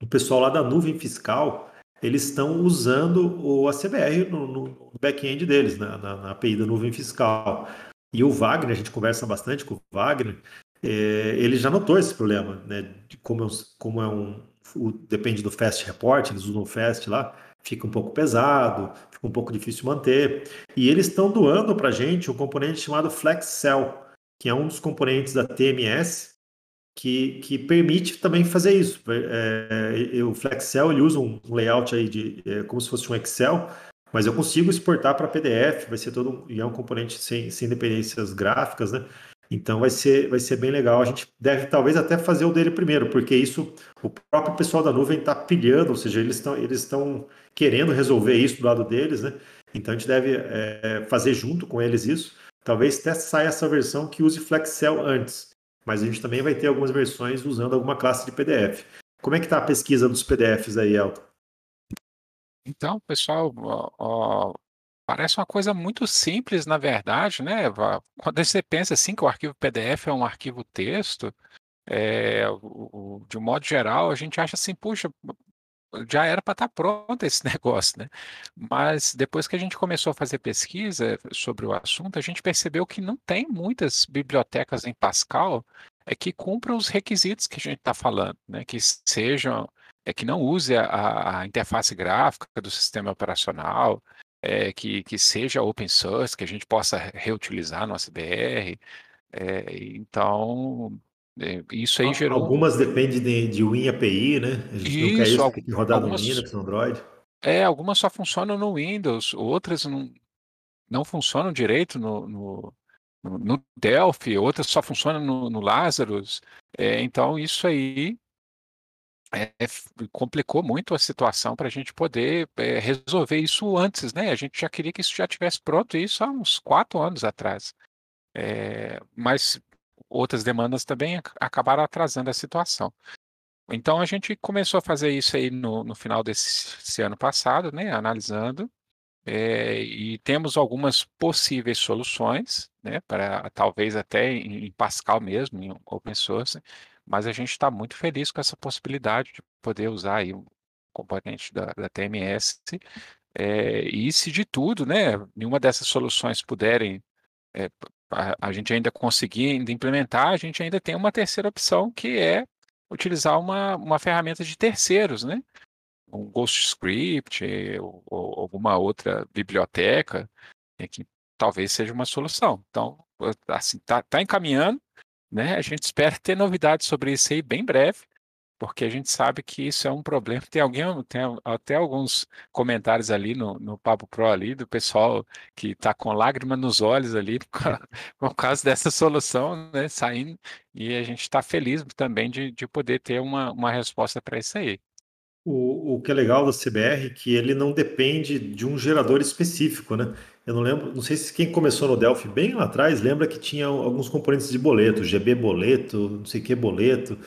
o pessoal lá da nuvem fiscal eles estão usando o ACBR no, no back-end deles, na, na, na, API da nuvem fiscal. E o Wagner, a gente conversa bastante com o Wagner, é, ele já notou esse problema, né? De como, é, como é um. O, depende do Fast Report, eles usam o Fast lá, fica um pouco pesado, fica um pouco difícil manter. E eles estão doando para a gente um componente chamado FlexCell, que é um dos componentes da TMS, que, que permite também fazer isso. É, é, o Flexcel ele usa um layout aí de é, como se fosse um Excel, mas eu consigo exportar para PDF, vai ser todo e é um componente sem, sem dependências gráficas, né? Então vai ser, vai ser bem legal. A gente deve talvez até fazer o dele primeiro, porque isso o próprio pessoal da nuvem está pilhando, ou seja, eles estão eles estão querendo resolver isso do lado deles, né? Então a gente deve é, fazer junto com eles isso. Talvez até saia essa versão que use Flexcel antes mas a gente também vai ter algumas versões usando alguma classe de PDF. Como é que está a pesquisa dos PDFs aí, Elton? Então, pessoal, ó, ó, parece uma coisa muito simples, na verdade, né? Quando você pensa assim que o arquivo PDF é um arquivo texto, é, o, o, de um modo geral, a gente acha assim, puxa, já era para estar tá pronto esse negócio, né? Mas depois que a gente começou a fazer pesquisa sobre o assunto, a gente percebeu que não tem muitas bibliotecas em Pascal é que cumpram os requisitos que a gente está falando, né? Que sejam, é que não use a, a interface gráfica do sistema operacional, é, que, que seja open source, que a gente possa reutilizar no SBR. É, então, isso aí gerou. Algumas dependem de, de WinAPI, né? A gente isso, não quer isso, tem que rodar algumas, no Linux, no Android. É, algumas só funcionam no Windows, outras não, não funcionam direito no, no, no Delphi, outras só funcionam no, no Lazarus. É, então, isso aí é, complicou muito a situação para a gente poder é, resolver isso antes, né? A gente já queria que isso já tivesse pronto isso há uns quatro anos atrás. É, mas outras demandas também acabaram atrasando a situação. Então a gente começou a fazer isso aí no, no final desse ano passado, né, analisando, é, e temos algumas possíveis soluções, né, para talvez até em, Pascal mesmo, em open source, mas a gente está muito feliz com essa possibilidade de poder usar aí um componente da, da TMS, é, e se de tudo, né, nenhuma dessas soluções puderem é, a, a gente ainda conseguir ainda implementar, a gente ainda tem uma terceira opção que é utilizar uma, uma ferramenta de terceiros, né? Um GhostScript ou, ou alguma outra biblioteca é, que talvez seja uma solução. Então, assim, tá, tá encaminhando, né? A gente espera ter novidades sobre isso aí bem breve porque a gente sabe que isso é um problema. Tem alguém, tem até alguns comentários ali no, no Papo Pro ali do pessoal que está com lágrima nos olhos ali por causa dessa solução, né, saindo, e a gente está feliz também de, de poder ter uma, uma resposta para isso aí. O, o que é legal do CBR é que ele não depende de um gerador específico, né? Eu não lembro, não sei se quem começou no Delphi bem lá atrás lembra que tinha alguns componentes de boleto, GB boleto, não sei que boleto,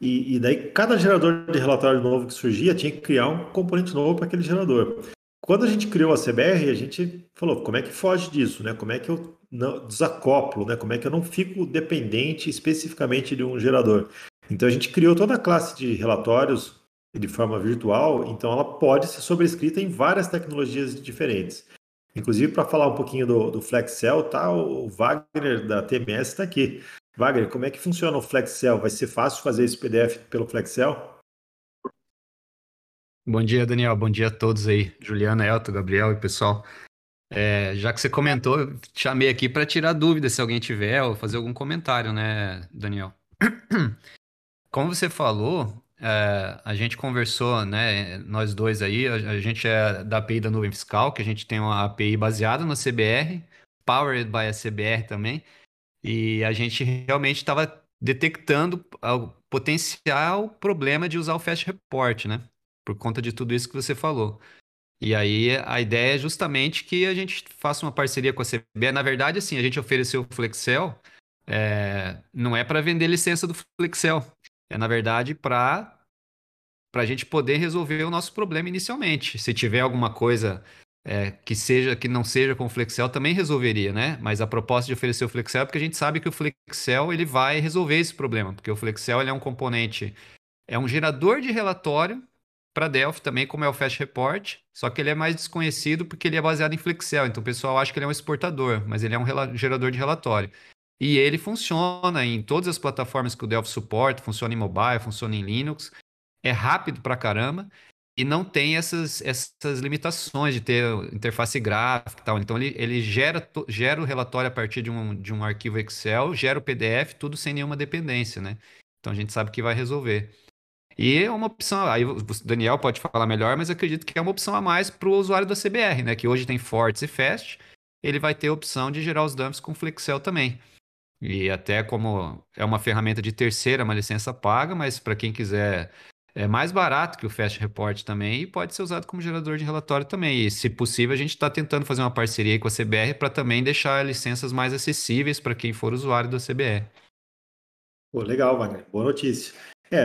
E, e, daí cada gerador de relatório novo que surgia tinha que criar um componente novo para aquele gerador. Quando a gente criou a CBR, a gente falou, como é que foge disso, né? Como é que eu não desacoplo, né? Como é que eu não fico dependente especificamente de um gerador? Então a gente criou toda a classe de relatórios de forma virtual, então ela pode ser sobrescrita em várias tecnologias diferentes. Inclusive, para falar um pouquinho do, do tá? O Wagner da TMS está aqui. Wagner, como é que funciona o FlexCell? Vai ser fácil fazer esse PDF pelo FlexCell? Bom dia, Daniel. Bom dia a todos aí. Juliana, Elton, Gabriel e pessoal. É, já que você comentou, eu chamei aqui para tirar dúvida se alguém tiver ou fazer algum comentário, né, Daniel? Como você falou, é, a gente conversou, né, nós dois aí, a, a, gente é da API da nuvem fiscal, que a gente tem uma API baseada na CBR, powered by a CBR também, e a gente realmente estava detectando o potencial problema de usar o Fast Report, né, por conta de tudo isso que você falou. E aí a ideia é justamente que a gente faça uma parceria com a CBR. Na verdade, assim, a gente ofereceu o Flexel, é, não é para vender licença do Flexel, é na verdade para a gente poder resolver o nosso problema inicialmente. Se tiver alguma coisa é, que seja que não seja com o Flexel, também resolveria, né? Mas a proposta de oferecer o Flexel é porque a gente sabe que o Flexel ele vai resolver esse problema, porque o Flexel ele é um componente, é um gerador de relatório para Delphi também, como é o Fast Report, só que ele é mais desconhecido porque ele é baseado em Flexel, então o pessoal acha que ele é um exportador, mas ele é um gerador de relatório. E ele funciona em todas as plataformas que o Delphi suporta, funciona em mobile, funciona em Linux, é rápido pra caramba e não tem essas, essas limitações de ter interface gráfica e tal. Então ele, ele gera, gera o relatório a partir de um, de um arquivo Excel, gera o PDF, tudo sem nenhuma dependência, né? Então a gente sabe que vai resolver. E é uma opção, aí o Daniel pode falar melhor, mas acredito que é uma opção a mais para o usuário da CBR, né? Que hoje tem Forts e Fast, ele vai ter a opção de gerar os dumps com Flexel também. E até como é uma ferramenta de terceira, uma licença paga, mas para quem quiser é mais barato que o Fast Report também e pode ser usado como gerador de relatório também. E, se possível, a gente está tentando fazer uma parceria com a CBR para também deixar licenças mais acessíveis para quem for usuário da CBR. Pô, legal, Wagner. Boa notícia. É,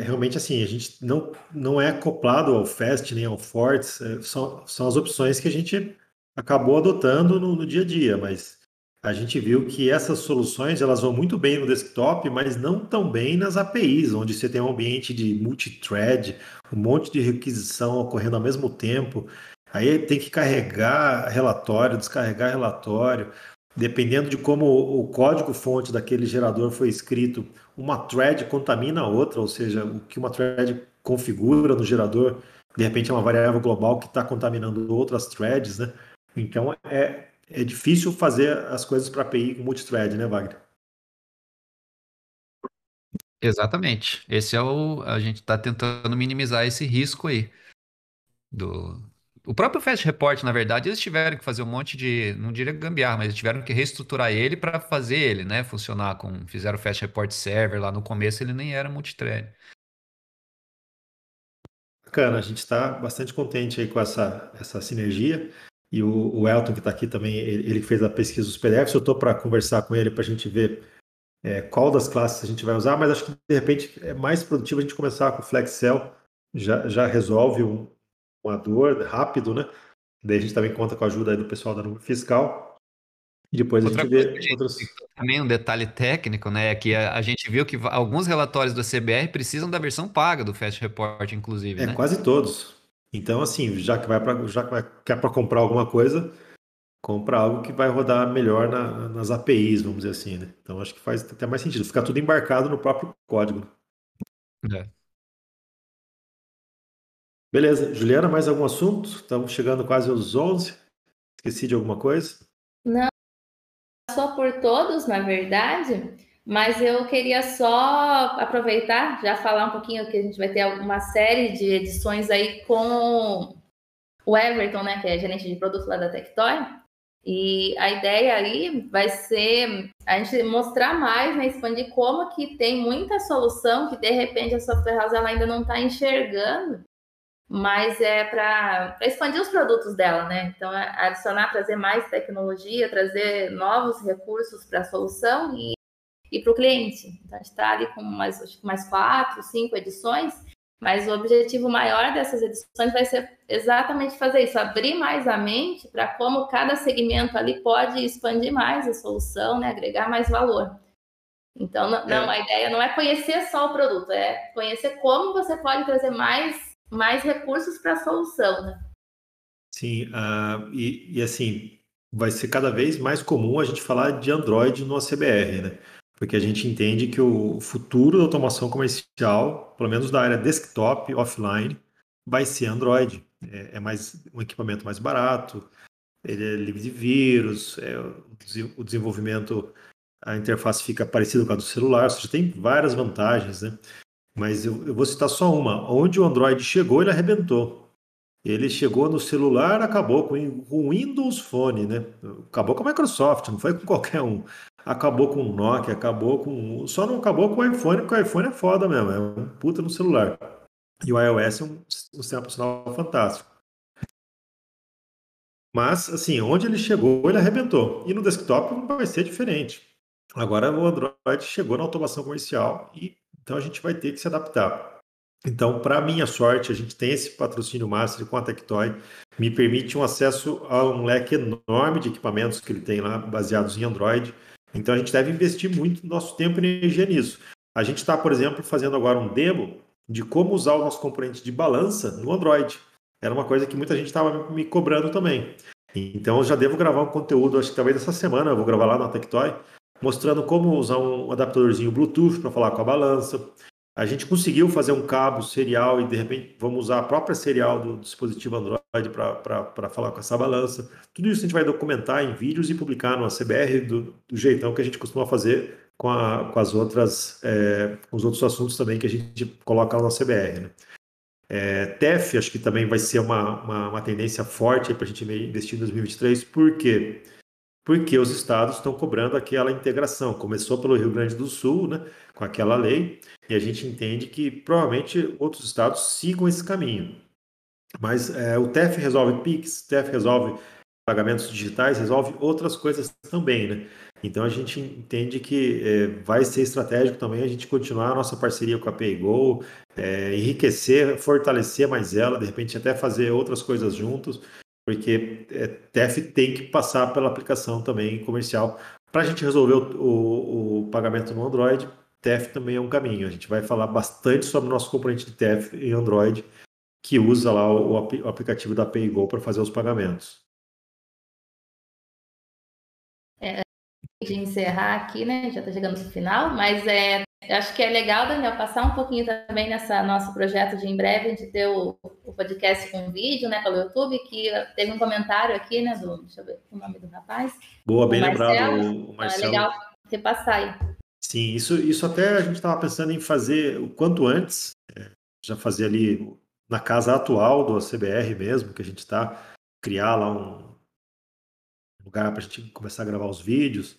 é, realmente assim, a gente não, não é acoplado ao Fast nem ao Forts, é, são, são as opções que a gente acabou adotando no, no dia a dia, mas a gente viu que essas soluções elas vão muito bem no desktop, mas não tão bem nas APIs, onde você tem um ambiente de multithread, um monte de requisição ocorrendo ao mesmo tempo. Aí tem que carregar relatório, descarregar relatório. Dependendo de como o código-fonte daquele gerador foi escrito, uma thread contamina a outra, ou seja, o que uma thread configura no gerador, de repente é uma variável global que está contaminando outras threads, né? Então é, é difícil fazer as coisas para API com multithread, né, Wagner? Exatamente. Esse é o. A gente está tentando minimizar esse risco aí. Do... O próprio Fast Report, na verdade, eles tiveram que fazer um monte de. Não diria gambiarra, mas eles tiveram que reestruturar ele para fazer ele, né? Funcionar com. Fizeram o Fast Report Server lá no começo, ele nem era multithread. Bacana, a gente está bastante contente aí com essa, essa sinergia. E o, o Elton, que está aqui também, ele, ele, fez a pesquisa dos PDFs. Eu estou para conversar com ele para a gente ver é, qual das classes a gente vai usar, mas acho que de repente é mais produtivo a gente começar com o FlexCell, já, já resolve um, uma dor rápido, né? Daí a gente também conta com a ajuda do pessoal da nuvem fiscal. E depois Outra a gente vê gente, outros. Também um detalhe técnico, né? É que a, a, gente viu que alguns relatórios do CBR precisam da versão paga do Fast Report, inclusive. É, né? quase todos. Então, assim, já que vai para já que vai, quer para comprar alguma coisa, compra algo que vai rodar melhor na, nas APIs, vamos dizer assim, né? Então acho que faz até mais sentido. Ficar tudo embarcado no próprio código. É. Beleza. Juliana, mais algum assunto? Estamos chegando quase aos 11. Esqueci de alguma coisa? Não, só por todos, na verdade. Mas eu queria só aproveitar, já falar um pouquinho que a gente vai ter uma série de edições aí com o Everton, né, que é gerente de produto lá da Tectoy. E a ideia aí vai ser a gente mostrar mais, né, expandir como que tem muita solução que de repente a software house ela ainda não está enxergando, mas é para expandir os produtos dela, né? Então, é adicionar, trazer mais tecnologia, trazer novos recursos para a solução e e para o cliente. Então, a gente está ali com mais, mais quatro, cinco edições, mas o objetivo maior dessas edições vai ser exatamente fazer isso, abrir mais a mente para como cada segmento ali pode expandir mais a solução, né, agregar mais valor. Então, não, é. a ideia não é conhecer só o produto, é conhecer como você pode trazer mais, mais recursos para a solução, né? Sim, uh, e, e, assim, vai ser cada vez mais comum a gente falar de Android no ACBR, né? Porque a gente entende que o futuro da automação comercial, pelo menos da área desktop, offline, vai ser Android. É, é mais um equipamento mais barato, ele é livre de vírus, é, o desenvolvimento, a interface fica parecida com a do celular, ou seja, tem várias vantagens, né? Mas eu, eu vou citar só uma. Onde o Android chegou, ele arrebentou. Ele chegou no celular, acabou com o Windows Phone, né? Acabou com a Microsoft, não foi com qualquer um. Acabou com o Nokia, acabou com. Só não acabou com o iPhone, porque o iPhone é foda mesmo, é um puta no celular. E o iOS é um, um sistema sinal fantástico. Mas, assim, onde ele chegou, ele arrebentou. E no desktop vai ser diferente. Agora o Android chegou na automação comercial e então a gente vai ter que se adaptar. Então, para minha sorte, a gente tem esse patrocínio Master com a Tectoy, me permite um acesso a um leque enorme de equipamentos que ele tem lá, baseados em Android. Então, a gente deve investir muito nosso tempo e energia nisso. A gente está, por exemplo, fazendo agora um demo de como usar o nosso componente de balança no Android. Era uma coisa que muita gente estava me cobrando também. Então, eu já devo gravar um conteúdo, acho que talvez essa semana, eu vou gravar lá na Tectoy, mostrando como usar um adaptadorzinho Bluetooth para falar com a balança, a gente conseguiu fazer um cabo serial e de repente vamos usar a própria serial do dispositivo Android para falar com essa balança. Tudo isso a gente vai documentar em vídeos e publicar no ACBR do, do jeitão que a gente costuma fazer com, a, com as outras, é, com os outros assuntos também que a gente coloca lá no ACBR. Né? É, TEF acho que também vai ser uma, uma, uma tendência forte para a gente investir em 2023, por quê? Porque os estados estão cobrando aquela integração. Começou pelo Rio Grande do Sul, né, com aquela lei, e a gente entende que provavelmente outros estados sigam esse caminho. Mas é, o TEF resolve PIX, TEF resolve pagamentos digitais, resolve outras coisas também, né? Então a gente entende que é, vai ser estratégico também a gente continuar a nossa parceria com a PayGo, é, enriquecer, fortalecer mais ela, de repente até fazer outras coisas juntos, porque é, TEF tem que passar pela aplicação também comercial. Para a gente resolver o, o, o pagamento no Android, TEF também é um caminho. A gente vai falar bastante sobre o nosso componente de TEF em Android, que usa lá o, o aplicativo da PayGo para fazer os pagamentos. É, de encerrar aqui, né? Já está chegando no final, mas é, acho que é legal, Daniel, passar um pouquinho também nessa nosso projeto de em breve, de ter o, o podcast com vídeo, né, pelo YouTube, que teve um comentário aqui, né, do, deixa eu ver o nome do rapaz. Boa, bem lembrado, o Marcelo. É legal repassar aí. Sim, isso, isso até a gente estava pensando em fazer o quanto antes, é, já fazer ali na casa atual do CBR mesmo, que a gente está, criar lá um lugar para a gente começar a gravar os vídeos.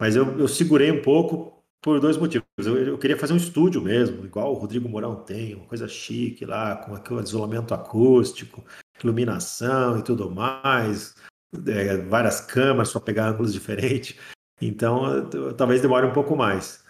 Mas eu, eu segurei um pouco por dois motivos. Eu, eu, queria fazer um estúdio mesmo, igual o Rodrigo Mourão tem, uma coisa chique lá, com aquele isolamento acústico, iluminação e tudo mais, é, várias câmeras para pegar ângulos diferentes. Então, talvez demore um pouco mais.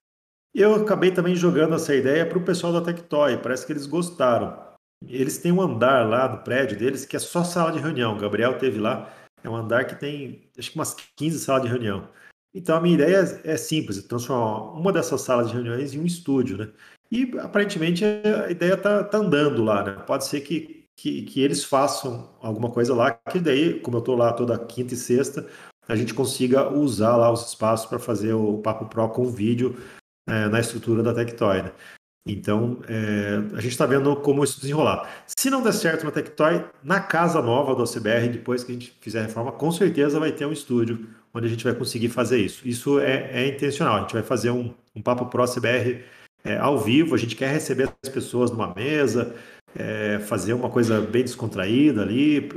Eu acabei também jogando essa ideia para o pessoal da Tectoy, parece que eles gostaram. Eles têm um andar lá do prédio deles que é só sala de reunião. O Gabriel teve lá, é um andar que tem acho que umas 15 salas de reunião. Então a minha ideia é simples, transformar uma dessas salas de reuniões em um estúdio, né? E aparentemente a ideia está tá andando lá, né? Pode ser que, que, que, eles façam alguma coisa lá, que daí, como eu estou lá toda quinta e sexta, a gente consiga usar lá os espaços para fazer o Papo Pro com vídeo é, na estrutura da Tectoy. Né? Então, é, a gente está vendo como isso desenrolar. Se não der certo na Tectoy, na casa nova do OCBR, depois que a gente fizer a reforma, com certeza vai ter um estúdio onde a gente vai conseguir fazer isso. Isso é, é intencional. A gente vai fazer um, um Papo Pro OCBR é, ao vivo, a gente quer receber as pessoas numa mesa, é, fazer uma coisa bem descontraída ali.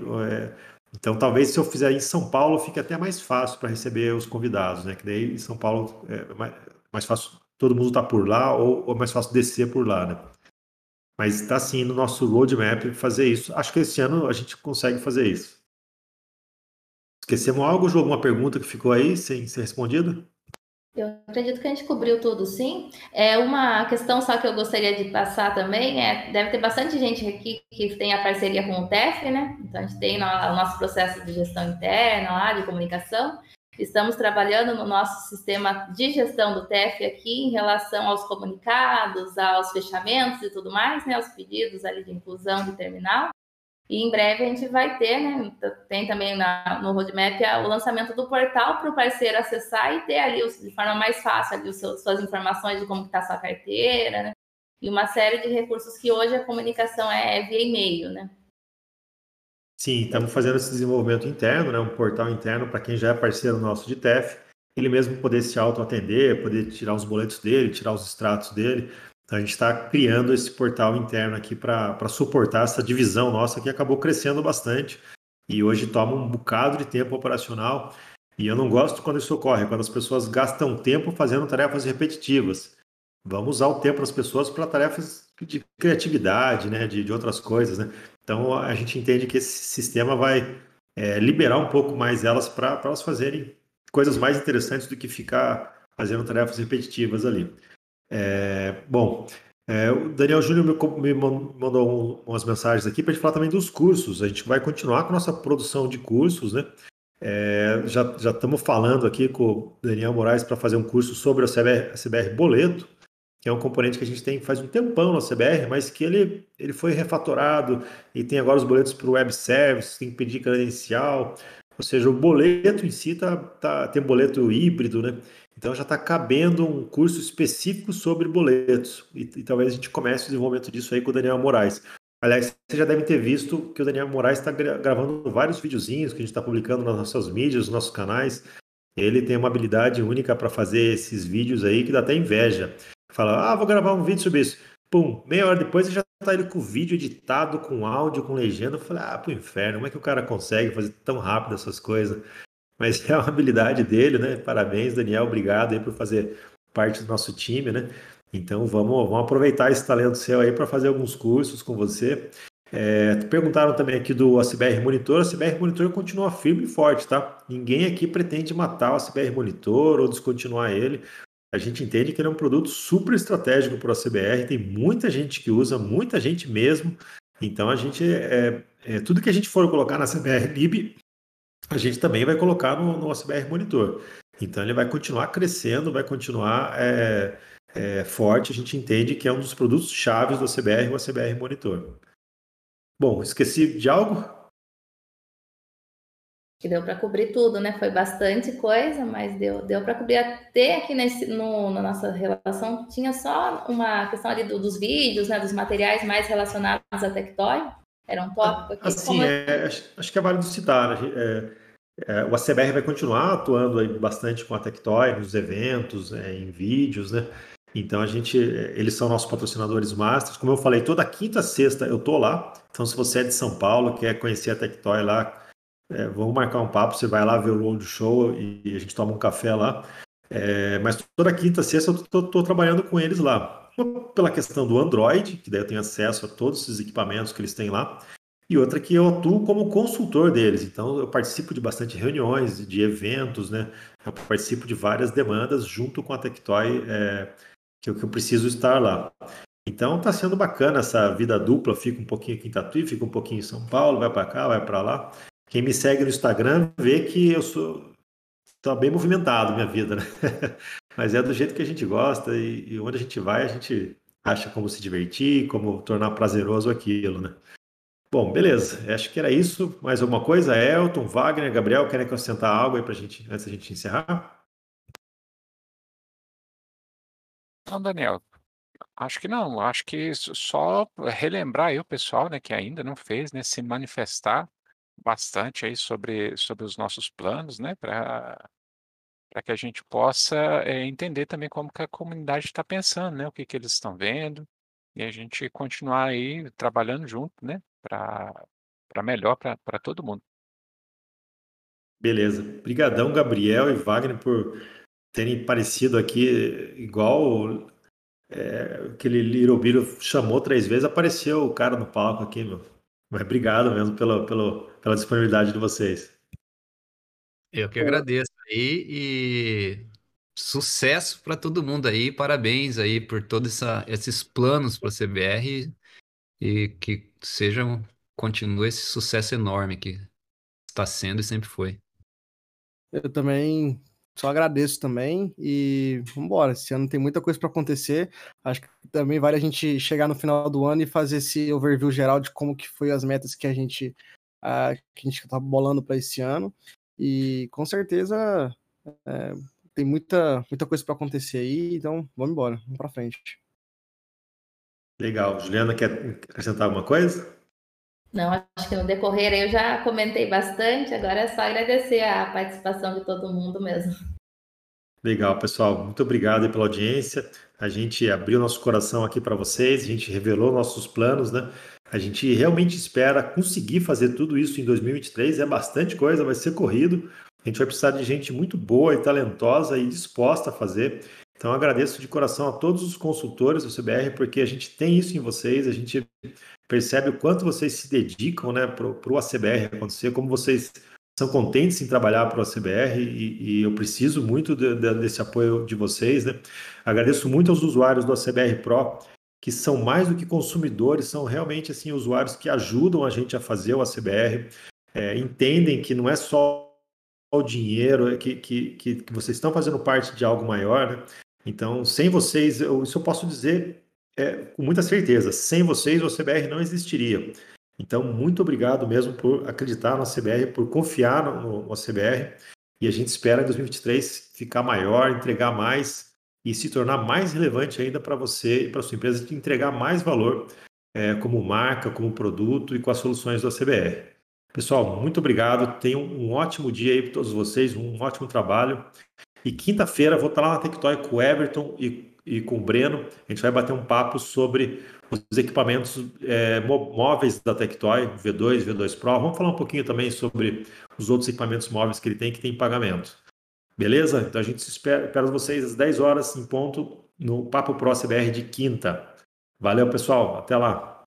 É, então, talvez se eu fizer em São Paulo, fique até mais fácil para receber os convidados, né? Que daí em São Paulo é mais, mais fácil, todo mundo está por lá ou, ou é mais fácil descer por lá, né? Mas está sim no nosso roadmap fazer isso. Acho que esse ano a gente consegue fazer isso. Esquecemos algo, João? Alguma pergunta que ficou aí sem ser respondida? Eu acredito que a gente cobriu tudo, sim. É uma questão só que eu gostaria de passar também é deve ter bastante gente aqui que tem a parceria com o TEF, né? Então a gente tem o nosso processo de gestão interna lá de comunicação. Estamos trabalhando no nosso sistema de gestão do TEF aqui em relação aos comunicados, aos fechamentos e tudo mais, né? Os pedidos ali de inclusão de terminal. E em breve a gente vai ter, né? Tem também na, no roadmap o lançamento do portal para o parceiro acessar e ter ali de forma mais fácil ali suas informações de como está sua carteira, né? E uma série de recursos que hoje a comunicação é via e-mail, né? Sim, estamos fazendo esse desenvolvimento interno, né? Um portal interno para quem já é parceiro nosso de TEF, ele mesmo poder se auto-atender, poder tirar os boletos dele, tirar os extratos dele. Então, a gente está criando esse portal interno aqui para suportar essa divisão nossa que acabou crescendo bastante e hoje toma um bocado de tempo operacional. E eu não gosto quando isso ocorre, quando as pessoas gastam tempo fazendo tarefas repetitivas. Vamos usar o tempo das pessoas para tarefas de criatividade, né, de, de outras coisas. Né? Então a gente entende que esse sistema vai é, liberar um pouco mais elas para elas fazerem coisas mais interessantes do que ficar fazendo tarefas repetitivas ali. É, bom, é, o Daniel Júnior me, me mandou umas mensagens aqui para a gente falar também dos cursos. A gente vai continuar com a nossa produção de cursos, né? É, já, já estamos falando aqui com o Daniel Moraes para fazer um curso sobre CBR, CBR Boleto, que é um componente que a gente tem faz um tempão no CBR, mas que ele, ele foi refatorado e tem agora os boletos para o web service, tem que pedir credencial. Ou seja, o boleto em si tá, tá, tem boleto híbrido, né? Então já está cabendo um curso específico sobre boletos. E, e, talvez a gente comece o desenvolvimento disso aí com o Daniel Moraes. Aliás, você já deve ter visto que o Daniel Moraes está gravando vários videozinhos que a gente está publicando nas nossas mídias, nos nossos canais. Ele tem uma habilidade única para fazer esses vídeos aí que dá até inveja. Fala, ah, vou gravar um vídeo sobre isso. Pum, meia hora depois já está ele com o vídeo editado, com áudio, com legenda. Eu falei, ah, pro inferno, como é que o cara consegue fazer tão rápido essas coisas? Mas é uma habilidade dele, né? Parabéns, Daniel, obrigado aí por fazer parte do nosso time, né? Então vamos, vamos aproveitar esse talento seu aí para fazer alguns cursos com você. É, perguntaram também aqui do ACBR Monitor. O ACBR Monitor continua firme e forte, tá? Ninguém aqui pretende matar o ACBR Monitor ou descontinuar ele. A gente entende que ele é um produto super estratégico para o ACBR, tem muita gente que usa, muita gente mesmo. Então a gente é, é, tudo que a gente for colocar na CBR Lib, a gente também vai colocar no, no OCBR Monitor. Então ele vai continuar crescendo, vai continuar é, é, forte. A gente entende que é um dos produtos chaves do OCBR, o OCBR Monitor. Bom, esqueci de algo? que deu para cobrir tudo, né? Foi bastante coisa, mas deu, deu para cobrir até aqui nesse, no, na nossa relação. Tinha só uma questão ali do, dos vídeos, né? Dos materiais mais relacionados à Tectoy. Era um tópico aqui. Assim, Como... é, acho que é válido citar. Né? É, é, o ACBR vai continuar atuando aí bastante com a Tectoy nos eventos, é, em vídeos, né? Então a gente, eles são nossos patrocinadores masters. Como eu falei, toda quinta, sexta eu tô lá. Então se você é de São Paulo, quer conhecer a Tectoy lá, é, vamos marcar um papo. Você vai lá ver o road show e a gente toma um café lá. É, mas toda quinta, sexta eu tô, tô trabalhando com eles lá pela questão do Android, que daí eu tenho acesso a todos esses equipamentos que eles têm lá, e outra que eu atuo como consultor deles. Então eu participo de bastante reuniões, de eventos, né? Eu participo de várias demandas junto com a Tectoy, é, que, eu, que eu preciso estar lá. Então está sendo bacana essa vida dupla, fica um pouquinho aqui em Tatuí, fica um pouquinho em São Paulo, vai para cá, vai para lá. Quem me segue no Instagram vê que eu sou tá bem movimentado minha vida, né? Mas é do jeito que a gente gosta e, e onde a gente vai, a gente acha como se divertir, como tornar prazeroso aquilo, né? Bom, beleza. Acho que era isso. Mais alguma coisa? Elton, Wagner, Gabriel, querem acrescentar algo aí pra gente, antes da gente encerrar? Não, Daniel. Acho que não. Acho que só relembrar aí o pessoal, né, que ainda não fez, né, se manifestar bastante aí sobre, sobre os nossos planos, né, para para que a gente possa é, entender também como que a comunidade está pensando, né? O que, que eles estão vendo, e a gente continuar aí trabalhando junto, né? Para melhor para todo mundo. Beleza. Obrigadão, Gabriel e Wagner, por terem parecido aqui igual é, aquele Little chamou três vezes, apareceu o cara no palco aqui, meu. Mas obrigado mesmo pela, pela, pela disponibilidade de vocês. Eu que agradeço aí e sucesso para todo mundo aí, parabéns aí por todos esses planos para a CBR e que sejam, continue esse sucesso enorme que está sendo e sempre foi. Eu também só agradeço também e vamos embora. Esse ano tem muita coisa para acontecer. Acho que também vale a gente chegar no final do ano e fazer esse overview geral de como que foi as metas que a gente uh, que a gente está bolando para esse ano. E com certeza é, tem muita muita coisa para acontecer aí. Então vamos embora, vamos para frente. Legal. Juliana quer acrescentar alguma coisa? Não, acho que no decorrer eu já comentei bastante, agora é só agradecer a participação de todo mundo mesmo. Legal, pessoal. Muito obrigado pela audiência. A gente abriu nosso coração aqui para vocês, a gente revelou nossos planos, né? A gente realmente espera conseguir fazer tudo isso em 2023. É bastante coisa, vai ser corrido. A gente vai precisar de gente muito boa e talentosa e disposta a fazer. Então, agradeço de coração a todos os consultores do CBR, porque a gente tem isso em vocês, a gente percebe o quanto vocês se dedicam né, para o ACBR acontecer, como vocês são contentes em trabalhar para o ACBR e, e, eu preciso muito de, de, desse apoio de vocês. Né? Agradeço muito aos usuários do ACBR Pro, que são mais do que consumidores, são realmente assim usuários que ajudam a gente a fazer o ACBR, é, entendem que não é só o dinheiro, é que, que, que, vocês estão fazendo parte de algo maior, né? Então, sem vocês, eu, isso eu posso dizer é, com muita certeza, sem vocês o CBR não existiria. Então, muito obrigado mesmo por acreditar no CBR, por confiar no, no CBR. E a gente espera em 2023 ficar maior, entregar mais e se tornar mais relevante ainda para você e para sua empresa, de entregar mais valor é, como marca, como produto e com as soluções do CBR. Pessoal, muito obrigado. Tenham um ótimo dia aí para todos vocês, um ótimo trabalho. E quinta-feira vou estar lá na Tectoy com o Everton e, e com o Breno. A gente vai bater um papo sobre os equipamentos é, móveis da Tectoy, V2, V2 Pro. Vamos falar um pouquinho também sobre os outros equipamentos móveis que ele tem que tem pagamento. Beleza? Então a gente espera, espera vocês às 10 horas em ponto no Papo Pro CBR de quinta. Valeu, pessoal. Até lá.